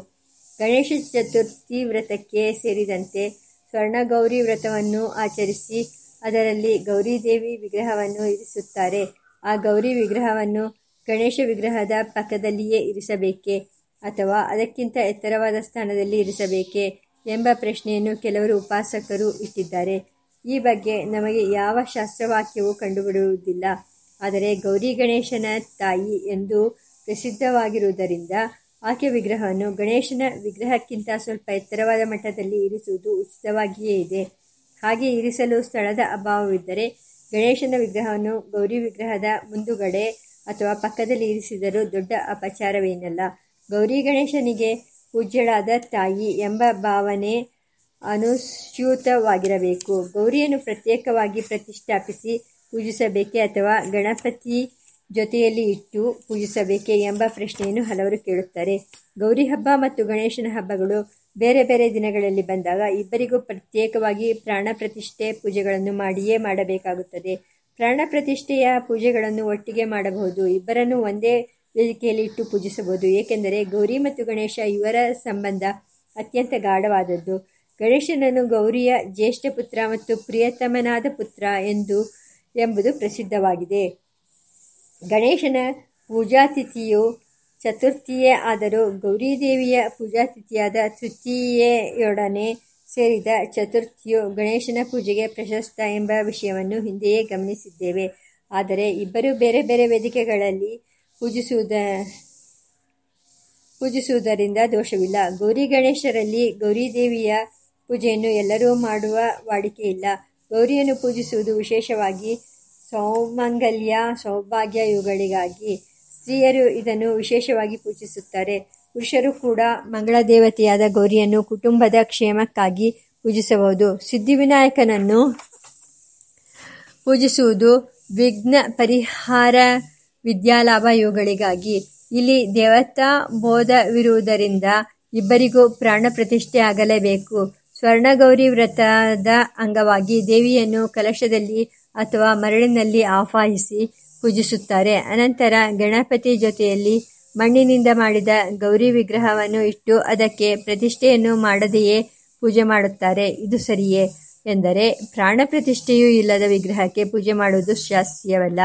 ಗಣೇಶ ಚತುರ್ಥಿ ವ್ರತಕ್ಕೆ ಸೇರಿದಂತೆ ಸ್ವರ್ಣಗೌರಿ ವ್ರತವನ್ನು ಆಚರಿಸಿ ಅದರಲ್ಲಿ ಗೌರಿದೇವಿ ವಿಗ್ರಹವನ್ನು ಇರಿಸುತ್ತಾರೆ. ಆ ಗೌರಿ ವಿಗ್ರಹವನ್ನು ಗಣೇಶ ವಿಗ್ರಹದ ಪಕ್ಕದಲ್ಲಿಯೇ ಇರಿಸಬೇಕೇ ಅಥವಾ ಅದಕ್ಕಿಂತ ಎತ್ತರವಾದ ಸ್ಥಾನದಲ್ಲಿ ಇರಿಸಬೇಕೇ ಎಂಬ ಪ್ರಶ್ನೆಯನ್ನು ಕೆಲವರು ಉಪಾಸಕರು ಇಟ್ಟಿದ್ದಾರೆ. ಈ ಬಗ್ಗೆ ನಮಗೆ ಯಾವ ಶಾಸ್ತ್ರವಾಕ್ಯವೂ ಕಂಡುಬಿಡುವುದಿಲ್ಲ ಆದರೆ ಗೌರಿ ಗಣೇಶನ ತಾಯಿ ಎಂದು ಪ್ರಸಿದ್ಧವಾಗಿರುವುದರಿಂದ ಆಕೆ ವಿಗ್ರಹವನ್ನು ಗಣೇಶನ ವಿಗ್ರಹಕ್ಕಿಂತ ಸ್ವಲ್ಪ ಎತ್ತರವಾದ ಮಟ್ಟದಲ್ಲಿ ಇರಿಸುವುದು ಉಚಿತವಾಗಿಯೇ ಇದೆ. ಹಾಗೆ ಇರಿಸಲು ಸ್ಥಳದ ಅಭಾವವಿದ್ದರೆ ಗಣೇಶನ ವಿಗ್ರಹವನ್ನು ಗೌರಿ ವಿಗ್ರಹದ ಮುಂದುಗಡೆ ಅಥವಾ ಪಕ್ಕದಲ್ಲಿ ಇರಿಸಿದರೂ ದೊಡ್ಡ ಅಪಚಾರವೇನಲ್ಲ. ಗೌರಿ ಗಣೇಶನಿಗೆ ಪೂಜ್ಯಳಾದ ತಾಯಿ ಎಂಬ ಭಾವನೆ ಅನುಸ್ಯೂತವಾಗಿರಬೇಕು. ಗೌರಿಯನ್ನು ಪ್ರತ್ಯೇಕವಾಗಿ ಪ್ರತಿಷ್ಠಾಪಿಸಿ ಪೂಜಿಸಬೇಕೆ ಅಥವಾ ಗಣಪತಿ ಜೊತೆಯಲ್ಲಿ ಇಟ್ಟು ಪೂಜಿಸಬೇಕೆ ಎಂಬ ಪ್ರಶ್ನೆಯನ್ನು ಹಲವರು ಕೇಳುತ್ತಾರೆ. ಗೌರಿ ಹಬ್ಬ ಮತ್ತು ಗಣೇಶನ ಹಬ್ಬಗಳು ಬೇರೆ ಬೇರೆ ದಿನಗಳಲ್ಲಿ ಬಂದಾಗ ಇಬ್ಬರಿಗೂ ಪ್ರತ್ಯೇಕವಾಗಿ ಪ್ರಾಣ ಪ್ರತಿಷ್ಠೆ ಪೂಜೆಗಳನ್ನು ಮಾಡಿಯೇ ಮಾಡಬೇಕಾಗುತ್ತದೆ. ಪ್ರಾಣ ಪ್ರತಿಷ್ಠೆಯ ಪೂಜೆಗಳನ್ನು ಒಟ್ಟಿಗೆ ಮಾಡಬಹುದು. ಇಬ್ಬರನ್ನು ಒಂದೇ ವೇದಿಕೆಯಲ್ಲಿ ಇಟ್ಟು ಪೂಜಿಸಬಹುದು. ಏಕೆಂದರೆ ಗೌರಿ ಮತ್ತು ಗಣೇಶ ಇವರ ಸಂಬಂಧ ಅತ್ಯಂತ ಗಾಢವಾದದ್ದು. ಗಣೇಶನನ್ನು ಗೌರಿಯ ಜ್ಯೇಷ್ಠ ಪುತ್ರ ಮತ್ತು ಪ್ರಿಯತಮನಾದ ಪುತ್ರ ಎಂದು, ಎಂಬುದು ಪ್ರಸಿದ್ಧವಾಗಿದೆ. ಗಣೇಶನ ಪೂಜಾತಿಥಿಯು ಚತುರ್ಥಿಯೇ ಆದರೂ ಗೌರಿದೇವಿಯ ಪೂಜಾತಿಥಿಯಾದ ತೃತೀಯೆಯೊಡನೆ ಸೇರಿದ ಚತುರ್ಥಿಯು ಗಣೇಶನ ಪೂಜೆಗೆ ಪ್ರಶಸ್ತ ಎಂಬ ವಿಷಯವನ್ನು ಹಿಂದೆಯೇ ಗಮನಿಸಿದ್ದೇವೆ. ಆದರೆ ಇಬ್ಬರು ಬೇರೆ ಬೇರೆ ವೇದಿಕೆಗಳಲ್ಲಿ ಪೂಜಿಸುವುದ, ಪೂಜಿಸುವುದರಿಂದ ದೋಷವಿಲ್ಲ. ಗೌರಿ ಗಣೇಶರಲ್ಲಿ ಗೌರಿ ದೇವಿಯ ಪೂಜೆಯನ್ನು ಎಲ್ಲರೂ ಮಾಡುವ ವಾಡಿಕೆ ಇಲ್ಲ. ಗೌರಿಯನ್ನು ಪೂಜಿಸುವುದು ವಿಶೇಷವಾಗಿ ಸೌಮಂಗಲ್ಯ, ಸೌಭಾಗ್ಯ ಇವುಗಳಿಗಾಗಿ ಸ್ತ್ರೀಯರು ಇದನ್ನು ವಿಶೇಷವಾಗಿ ಪೂಜಿಸುತ್ತಾರೆ. ಪುರುಷರು ಕೂಡ ಮಂಗಳ ದೇವತೆಯಾದ ಗೌರಿಯನ್ನು ಕುಟುಂಬದ ಕ್ಷೇಮಕ್ಕಾಗಿ ಪೂಜಿಸಬಹುದು. ಸಿದ್ಧಿವಿನಾಯಕನನ್ನು ಪೂಜಿಸುವುದು ವಿಘ್ನ ಪರಿಹಾರ ವಿದ್ಯಾಲಾಭ ಇವುಗಳಿಗಾಗಿ ಇಲ್ಲಿ ದೇವತಾ ಬೋಧವಿರುವುದರಿಂದ ಇಬ್ಬರಿಗೂ ಪ್ರಾಣ ಪ್ರತಿಷ್ಠೆ ಆಗಲೇಬೇಕು. ಸ್ವರ್ಣಗೌರಿ ವ್ರತದ ಅಂಗವಾಗಿ ದೇವಿಯನ್ನು ಕಲಶದಲ್ಲಿ ಅಥವಾ ಮರಳಿನಲ್ಲಿ ಆಹ್ವಾನಿಸಿ ಪೂಜಿಸುತ್ತಾರೆ. ಅನಂತರ ಗಣಪತಿ ಜೊತೆಯಲ್ಲಿ ಮಣ್ಣಿನಿಂದ ಮಾಡಿದ ಗೌರಿ ವಿಗ್ರಹವನ್ನು ಇಟ್ಟು ಅದಕ್ಕೆ ಪ್ರತಿಷ್ಠೆಯನ್ನು ಮಾಡದೆಯೇ ಪೂಜೆ ಮಾಡುತ್ತಾರೆ. ಇದು ಸರಿಯೇ? ಎಂದರೆ, ಪ್ರಾಣ ಪ್ರತಿಷ್ಠೆಯೂ ಇಲ್ಲದ ವಿಗ್ರಹಕ್ಕೆ ಪೂಜೆ ಮಾಡುವುದು ಶಾಸ್ತ್ರೀಯವಲ್ಲ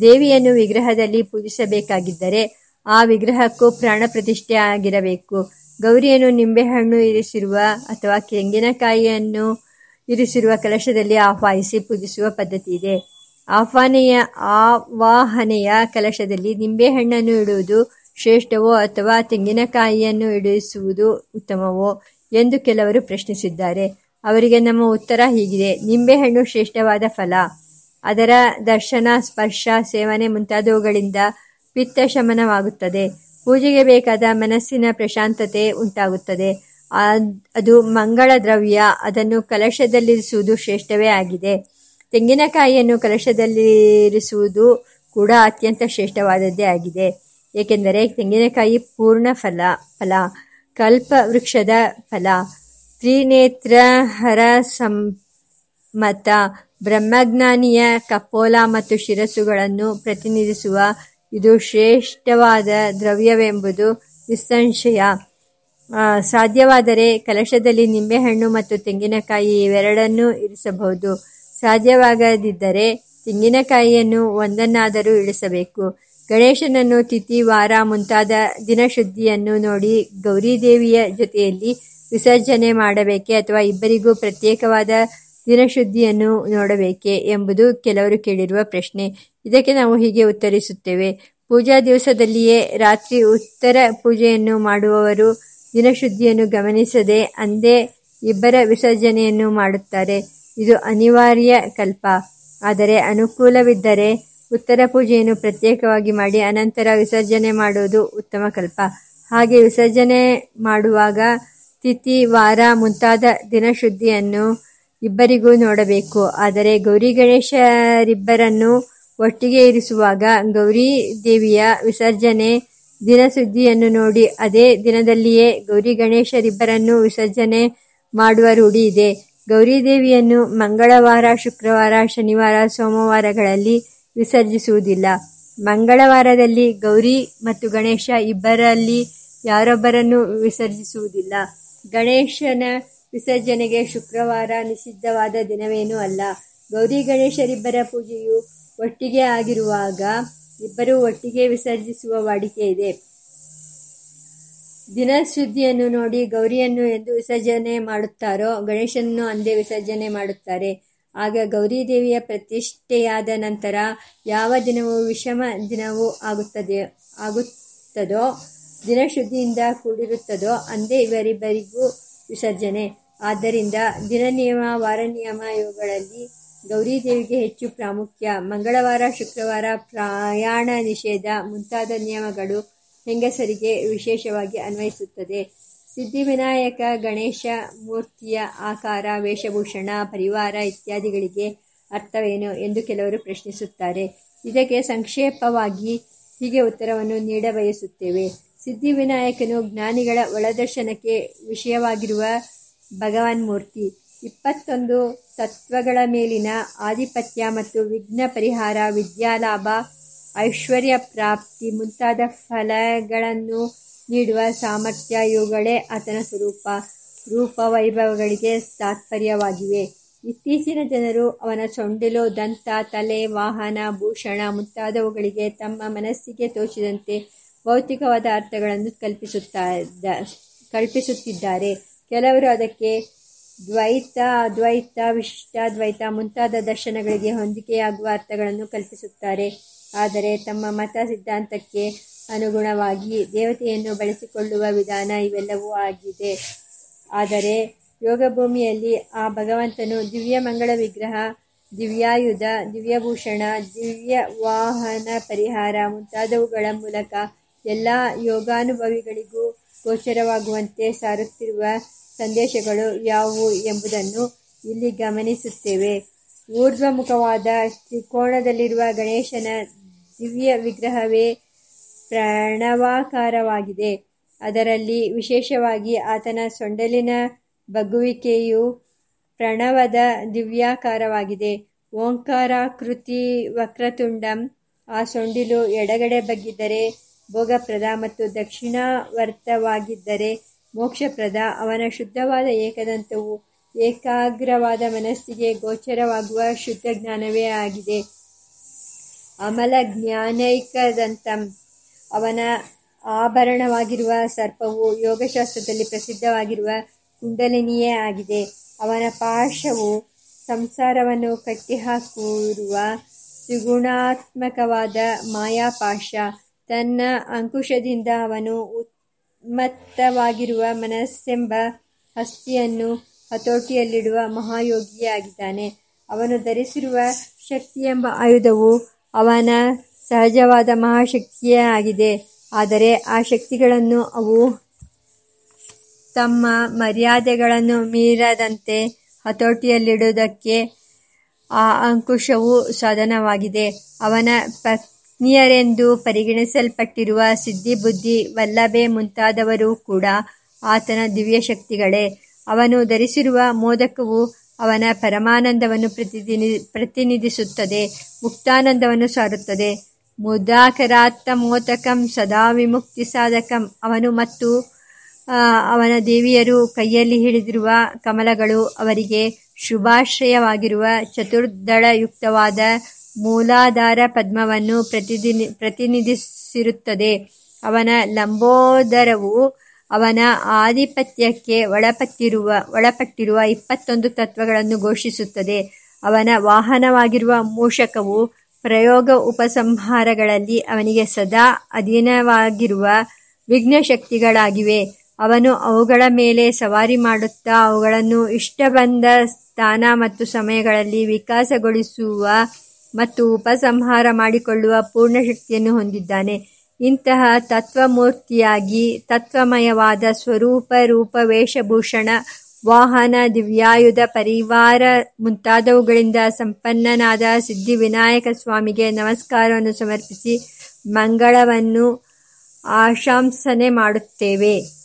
ದೇವಿಯನ್ನು ವಿಗ್ರಹದಲ್ಲಿ ಪೂಜಿಸಬೇಕಾಗಿದ್ದರೆ ಆ ವಿಗ್ರಹಕ್ಕೂ ಪ್ರಾಣ ಪ್ರತಿಷ್ಠೆ ಆಗಿರಬೇಕು. ಗೌರಿಯನ್ನು ನಿಂಬೆಹಣ್ಣು ಇರಿಸಿರುವ ಅಥವಾ ತೆಂಗಿನಕಾಯಿಯನ್ನು ಇರಿಸಿರುವ ಕಲಶದಲ್ಲಿ ಆಹ್ವಾನಿಸಿ ಪೂಜಿಸುವ ಪದ್ಧತಿ ಇದೆ. ಆಹ್ವಾನೆಯ, ಆವಾಹನೆಯ ಕಲಶದಲ್ಲಿ ನಿಂಬೆಹಣ್ಣನ್ನು ಇಡುವುದು ಶ್ರೇಷ್ಠವೋ ಅಥವಾ ತೆಂಗಿನಕಾಯಿಯನ್ನು ಇಡಿಸುವುದು ಉತ್ತಮವೋ ಎಂದು ಕೆಲವರು ಪ್ರಶ್ನಿಸಿದ್ದಾರೆ. ಅವರಿಗೆ ನಮ್ಮ ಉತ್ತರ ಹೀಗಿದೆ. ನಿಂಬೆಹಣ್ಣು ಶ್ರೇಷ್ಠವಾದ ಫಲ. ಅದರ ದರ್ಶನ, ಸ್ಪರ್ಶ, ಸೇವನೆ ಮುಂತಾದವುಗಳಿಂದ ಪಿತ್ತ ಶಮನವಾಗುತ್ತದೆ ಪೂಜೆಗೆ ಬೇಕಾದ ಮನಸ್ಸಿನ ಪ್ರಶಾಂತತೆ ಉಂಟಾಗುತ್ತದೆ. ಅದು ಮಂಗಳ ದ್ರವ್ಯ. ಅದನ್ನು ಕಲಶದಲ್ಲಿರಿಸುವುದು ಶ್ರೇಷ್ಠವೇ ಆಗಿದೆ. ತೆಂಗಿನಕಾಯಿಯನ್ನು ಕಲಶದಲ್ಲಿರಿಸುವುದು ಕೂಡ ಅತ್ಯಂತ ಶ್ರೇಷ್ಠವಾದದ್ದೇ ಆಗಿದೆ. ಏಕೆಂದರೆ ತೆಂಗಿನಕಾಯಿ ಪೂರ್ಣ ಫಲ ಫಲ, ಕಲ್ಪ ವೃಕ್ಷದ ಫಲ, ತ್ರಿನೇತ್ರಹರ ಸಂಮತ ಬ್ರಹ್ಮಜ್ಞಾನಿಯ ಕಪೋಲ ಮತ್ತು ಶಿರಸ್ಸುಗಳನ್ನು ಪ್ರತಿನಿಧಿಸುವ ಇದು ಶ್ರೇಷ್ಠವಾದ ದ್ರವ್ಯವೆಂಬುದು ನಿಸ್ಸಂಶಯ. ಸಾಧ್ಯವಾದರೆ ಕಲಶದಲ್ಲಿ ನಿಂಬೆಹಣ್ಣು ಮತ್ತು ತೆಂಗಿನಕಾಯಿ ಇವೆರಡನ್ನೂ ಇರಿಸಬಹುದು. ಸಾಧ್ಯವಾಗದಿದ್ದರೆ ತೆಂಗಿನಕಾಯಿಯನ್ನು ಒಂದನ್ನಾದರೂ ಇಳಿಸಬೇಕು. ಗಣೇಶನನ್ನು ತಿಥಿ, ವಾರ ಮುಂತಾದ ದಿನಶುದ್ಧಿಯನ್ನು ನೋಡಿ ಗೌರಿದೇವಿಯ ಜೊತೆಯಲ್ಲಿ ವಿಸರ್ಜನೆ ಮಾಡಬೇಕೆ ಅಥವಾ ಇಬ್ಬರಿಗೂ ಪ್ರತ್ಯೇಕವಾದ ದಿನಶುದ್ಧಿಯನ್ನು ನೋಡಬೇಕೆ ಎಂಬುದು ಕೆಲವರು ಕೇಳಿರುವ ಪ್ರಶ್ನೆ. ಇದಕ್ಕೆ ನಾವು ಹೀಗೆ ಉತ್ತರಿಸುತ್ತೇವೆ. ಪೂಜಾ ದಿವಸದಲ್ಲಿಯೇ ರಾತ್ರಿ ಉತ್ತರ ಪೂಜೆಯನ್ನು ಮಾಡುವವರು ದಿನಶುದ್ಧಿಯನ್ನು ಗಮನಿಸದೆ ಅಂದೇ ಇಬ್ಬರ ವಿಸರ್ಜನೆಯನ್ನು ಮಾಡುತ್ತಾರೆ. ಇದು ಅನಿವಾರ್ಯ ಕಲ್ಪ. ಆದರೆ ಅನುಕೂಲವಿದ್ದರೆ ಉತ್ತರ ಪೂಜೆಯನ್ನು ಪ್ರತ್ಯೇಕವಾಗಿ ಮಾಡಿ ಅನಂತರ ವಿಸರ್ಜನೆ ಮಾಡುವುದು ಉತ್ತಮ ಕಲ್ಪ. ಹಾಗೆ ವಿಸರ್ಜನೆ ಮಾಡುವಾಗ ತಿಥಿ, ವಾರ ಮುಂತಾದ ದಿನಶುದ್ಧಿಯನ್ನು ಇಬ್ಬರಿಗೂ ನೋಡಬೇಕು. ಆದರೆ ಗೌರಿ ಗಣೇಶರಿಬ್ಬರನ್ನು ಒಟ್ಟಿಗೆ ಇರಿಸುವಾಗ ಗೌರಿ ದೇವಿಯ ವಿಸರ್ಜನೆ ದಿನಸುದ್ದಿಯನ್ನು ನೋಡಿ ಅದೇ ದಿನದಲ್ಲಿಯೇ ಗೌರಿ ಗಣೇಶರಿಬ್ಬರನ್ನು ವಿಸರ್ಜನೆ ಮಾಡುವ ರೂಢಿ ಇದೆ. ಗೌರಿದೇವಿಯನ್ನು ಮಂಗಳವಾರ, ಶುಕ್ರವಾರ, ಶನಿವಾರ, ಸೋಮವಾರಗಳಲ್ಲಿ ವಿಸರ್ಜಿಸುವುದಿಲ್ಲ. ಮಂಗಳವಾರದಲ್ಲಿ ಗೌರಿ ಮತ್ತು ಗಣೇಶ ಇಬ್ಬರಲ್ಲಿ ಯಾರೊಬ್ಬರನ್ನು ವಿಸರ್ಜಿಸುವುದಿಲ್ಲ. ಗಣೇಶನ ವಿಸರ್ಜನೆಗೆ ಶುಕ್ರವಾರ ನಿಷಿದ್ಧವಾದ ದಿನವೇನೂ ಅಲ್ಲ. ಗೌರಿ ಗಣೇಶರಿಬ್ಬರ ಪೂಜೆಯು ಒಟ್ಟಿಗೆ ಆಗಿರುವಾಗ ಇಬ್ಬರೂ ಒಟ್ಟಿಗೆ ವಿಸರ್ಜಿಸುವ ವಾಡಿಕೆ ಇದೆ. ದಿನ ಸುದ್ದಿಯನ್ನು ನೋಡಿ ಗೌರಿಯನ್ನು ಎಂದು ವಿಸರ್ಜನೆ ಮಾಡುತ್ತಾರೋ ಗಣೇಶನನ್ನು ಅಂದೇ ವಿಸರ್ಜನೆ ಮಾಡುತ್ತಾರೆ. ಆಗ ಗೌರಿದೇವಿಯ ಪ್ರತಿಷ್ಠೆಯಾದ ನಂತರ ಯಾವ ದಿನವೂ ವಿಷಮ ದಿನವೂ ಆಗುತ್ತದೆ, ಆಗುತ್ತದೋ ದಿನಶುದ್ಧಿಯಿಂದ ಕೂಡಿರುತ್ತದೋ ಅಂದೇ ಇವರಿಬ್ಬರಿಗೂ ವಿಸರ್ಜನೆ. ಆದ್ದರಿಂದ ದಿನ ನಿಯಮ, ವಾರ ನಿಯಮ ಇವುಗಳಲ್ಲಿ ಗೌರಿದೇವಿಗೆ ಹೆಚ್ಚು ಪ್ರಾಮುಖ್ಯ. ಮಂಗಳವಾರ, ಶುಕ್ರವಾರ ಪ್ರಯಾಣ ನಿಷೇಧ ಮುಂತಾದ ನಿಯಮಗಳು ಹೆಂಗಸರಿಗೆ ವಿಶೇಷವಾಗಿ ಅನ್ವಯಿಸುತ್ತದೆ. ಸಿದ್ಧಿವಿನಾಯಕ, ಗಣೇಶ ಮೂರ್ತಿಯ ಆಕಾರ, ವೇಷಭೂಷಣ, ಪರಿವಾರ ಇತ್ಯಾದಿಗಳಿಗೆ ಅರ್ಥವೇನು ಎಂದು ಕೆಲವರು ಪ್ರಶ್ನಿಸುತ್ತಾರೆ. ಇದಕ್ಕೆ ಸಂಕ್ಷೇಪವಾಗಿ ಹೀಗೆ ಉತ್ತರವನ್ನು ನೀಡಬಯಸುತ್ತೇವೆ. ಸಿದ್ಧಿವಿನಾಯಕನು ಜ್ಞಾನಿಗಳ ಒಳದರ್ಶನಕ್ಕೆ ವಿಷಯವಾಗಿರುವ ಭಗವಾನ್ ಮೂರ್ತಿ ಇಪ್ಪತ್ತೊಂದು ತತ್ವಗಳ ಮೇಲಿನ ಆಧಿಪತ್ಯ ಮತ್ತು ವಿಘ್ನ ಪರಿಹಾರ, ವಿದ್ಯಾಲಾಭ, ಐಶ್ವರ್ಯ ಪ್ರಾಪ್ತಿ ಮುಂತಾದ ಫಲಗಳನ್ನು ನೀಡುವ ಸಾಮರ್ಥ್ಯ ಇವುಗಳೇ ಆತನ ಸ್ವರೂಪ. ರೂಪ ವೈಭವಗಳಿಗೆ ತಾತ್ಪರ್ಯವಾಗಿವೆ. ಇತ್ತೀಚಿನ ಜನರು ಅವನ ಸೊಂಡಿಲು ದಂತ, ತಲೆ, ವಾಹನ, ಭೂಷಣ ಮುಂತಾದವುಗಳಿಗೆ ತಮ್ಮ ಮನಸ್ಸಿಗೆ ತೋಚಿದಂತೆ ಭೌತಿಕವಾದ ಅರ್ಥಗಳನ್ನು ಕಲ್ಪಿಸುತ್ತಾ ಕಲ್ಪಿಸುತ್ತಿದ್ದಾರೆ. ಕೆಲವರು ಅದಕ್ಕೆ ದ್ವೈತ, ಅದ್ವೈತ ವಿಶಿಷ್ಟಾದ್ವೈತ ಮುಂತಾದ ದರ್ಶನಗಳಿಗೆ ಹೊಂದಿಕೆಯಾಗುವ ಅರ್ಥಗಳನ್ನು ಕಲ್ಪಿಸುತ್ತಾರೆ. ಆದರೆ ತಮ್ಮ ಮತ ಸಿದ್ಧಾಂತಕ್ಕೆ ಅನುಗುಣವಾಗಿ ದೇವತೆಯನ್ನು ಬಳಸಿಕೊಳ್ಳುವ ವಿಧಾನ ಇವೆಲ್ಲವೂ ಆಗಿದೆ. ಆದರೆ ಯೋಗಭೂಮಿಯಲ್ಲಿ ಆ ಭಗವಂತನು ದಿವ್ಯ ಮಂಗಳ ವಿಗ್ರಹ, ದಿವ್ಯಾಯುಧ, ದಿವ್ಯಭೂಷಣ, ದಿವ್ಯ ವಾಹನ ಪರಿಹಾರ ಮುಂತಾದವುಗಳ ಮೂಲಕ ಎಲ್ಲ ಯೋಗಾನುಭವಿಗಳಿಗೂ ಗೋಚರವಾಗುವಂತೆ ಸಾರುತ್ತಿರುವ ಸಂದೇಶಗಳು ಯಾವುವು ಎಂಬುದನ್ನು ಇಲ್ಲಿ ಗಮನಿಸುತ್ತೇವೆ. ಊರ್ಧ್ವಮುಖವಾದ ತ್ರಿಕೋಣದಲ್ಲಿರುವ ಗಣೇಶನ ದಿವ್ಯ ವಿಗ್ರಹವೇ ಪ್ರಣವಾಕಾರವಾಗಿದೆ. ಅದರಲ್ಲಿ ವಿಶೇಷವಾಗಿ ಆತನ ಸೊಂಡಲಿನ ಬಗ್ಗುವಿಕೆಯು ಪ್ರಣವದ ದಿವ್ಯಾಕಾರವಾಗಿದೆ. ಓಂಕಾರಾಕೃತಿ ವಕ್ರತುಂಡಂ ಆ ಸೊಂಡಿಲು ಎಡಗಡೆ ಬಗ್ಗಿದ್ದರೆ ಭೋಗಪ್ರದ ಮತ್ತು ದಕ್ಷಿಣಾವರ್ತವಾಗಿದ್ದರೆ ಮೋಕ್ಷಪ್ರದ. ಅವನ ಶುದ್ಧವಾದ ಏಕದಂತವು ಏಕಾಗ್ರವಾದ ಮನಸ್ಸಿಗೆ ಗೋಚರವಾಗುವ ಶುದ್ಧ ಜ್ಞಾನವೇ ಆಗಿದೆ. ಅಮಲಜ್ಞಾನೈಕದಂತಂ ಅವನ ಆಭರಣವಾಗಿರುವ ಸರ್ಪವು ಯೋಗಶಾಸ್ತ್ರದಲ್ಲಿ ಪ್ರಸಿದ್ಧವಾಗಿರುವ ಕುಂಡಲಿನಿಯೇ ಆಗಿದೆ. ಅವನ ಪಾಶವು ಸಂಸಾರವನ್ನು ಕಟ್ಟಿಹಾಕಿರುವ ತ್ರಿಗುಣಾತ್ಮಕವಾದ ಮಾಯಾಪಾಶ. ತನ್ನ ಅಂಕುಶದಿಂದ ಅವನು ಉನ್ಮತ್ತವಾಗಿರುವ ಮನಸ್ಸೆಂಬ ಹಸ್ತಿಯನ್ನು ಹತೋಟಿಯಲ್ಲಿಡುವ ಮಹಾಯೋಗಿಯೇ ಆಗಿದ್ದಾನೆ. ಅವನು ಧರಿಸಿರುವ ಶಕ್ತಿಯೆಂಬ ಆಯುಧವು ಅವನ ಸಹಜವಾದ ಮಹಾಶಕ್ತಿಯೇ ಆಗಿದೆ. ಆದರೆ ಆ ಶಕ್ತಿಗಳನ್ನು ಅವು ತಮ್ಮ ಮರ್ಯಾದೆಗಳನ್ನು ಮೀರದಂತೆ ಹತೋಟಿಯಲ್ಲಿಡುವುದಕ್ಕೆ ಆ ಅಂಕುಶವು ಸಾಧನವಾಗಿದೆ. ಅವನ ಪತ್ನಿಯರೆಂದು ಪರಿಗಣಿಸಲ್ಪಟ್ಟಿರುವ ಸಿದ್ಧಿ, ಬುದ್ಧಿ, ವಲ್ಲಭೆ ಮುಂತಾದವರು ಕೂಡ ಆತನ ದಿವ್ಯಶಕ್ತಿಗಳೇ. ಅವನು ಧರಿಸಿರುವ ಮೋದಕವು ಅವನ ಪರಮಾನಂದವನ್ನು ಪ್ರತಿನಿಧಿಸುತ್ತದೆ, ಮುಕ್ತಾನಂದವನ್ನು ಸಾರುತ್ತದೆ. ಮುದಾಕರಾತ್ತಮೋದಕಂ ಸದಾ ವಿಮುಕ್ತಿಸಾಧಕಂ ಅವನು ಮತ್ತು ಅವನ ದೇವಿಯರು ಕೈಯಲ್ಲಿ ಹಿಡಿದಿರುವ ಕಮಲಗಳು ಅವರಿಗೆ ಶುಭಾಶ್ರಯವಾಗಿರುವ ಚತುರ್ದಳಯುಕ್ತವಾದ ಮೂಲಾಧಾರ ಪದ್ಮವನ್ನು ಪ್ರತಿದಿನ, ಪ್ರತಿನಿಧಿಸಿರುತ್ತದೆ. ಅವನ ಲಂಬೋದರವು ಅವನ ಆಧಿಪತ್ಯಕ್ಕೆ ಒಳಪಟ್ಟಿರುವ ಇಪ್ಪತ್ತೊಂದು ತತ್ವಗಳನ್ನು ಘೋಷಿಸುತ್ತದೆ. ಅವನ ವಾಹನವಾಗಿರುವ ಮೂಷಕವು ಪ್ರಯೋಗ ಉಪಸಂಹಾರಗಳಲ್ಲಿ ಅವನಿಗೆ ಸದಾ ಅಧೀನವಾಗಿರುವ ವಿಘ್ನಶಕ್ತಿಗಳಾಗಿವೆ. ಅವನು ಅವುಗಳ ಮೇಲೆ ಸವಾರಿ ಮಾಡುತ್ತಾ ಅವುಗಳನ್ನು ಇಷ್ಟ ಬಂದ ಸ್ಥಾನ ಮತ್ತು ಸಮಯಗಳಲ್ಲಿ ವಿಕಾಸಗೊಳಿಸುವ ಮತ್ತು ಉಪಸಂಹಾರ ಮಾಡಿಕೊಳ್ಳುವ ಪೂರ್ಣ ಶಕ್ತಿಯನ್ನು ಹೊಂದಿದ್ದಾನೆ. ಇಂತಹ ತತ್ವಮೂರ್ತಿಯಾಗಿ ತತ್ವಮಯವಾದ ಸ್ವರೂಪ ರೂಪ ವೇಷಭೂಷಣ ವಾಹನ ದಿವ್ಯಾಯುಧ ಪರಿವಾರ ಮುಂತಾದವುಗಳಿಂದ ಸಂಪನ್ನನಾದ ಸಿದ್ಧಿವಿನಾಯಕಸ್ವಾಮಿಗೆ ನಮಸ್ಕಾರವನ್ನು ಸಮರ್ಪಿಸಿ ಮಂಗಳವನ್ನು ಆಶಂಸನೆ ಮಾಡುತ್ತೇವೆ.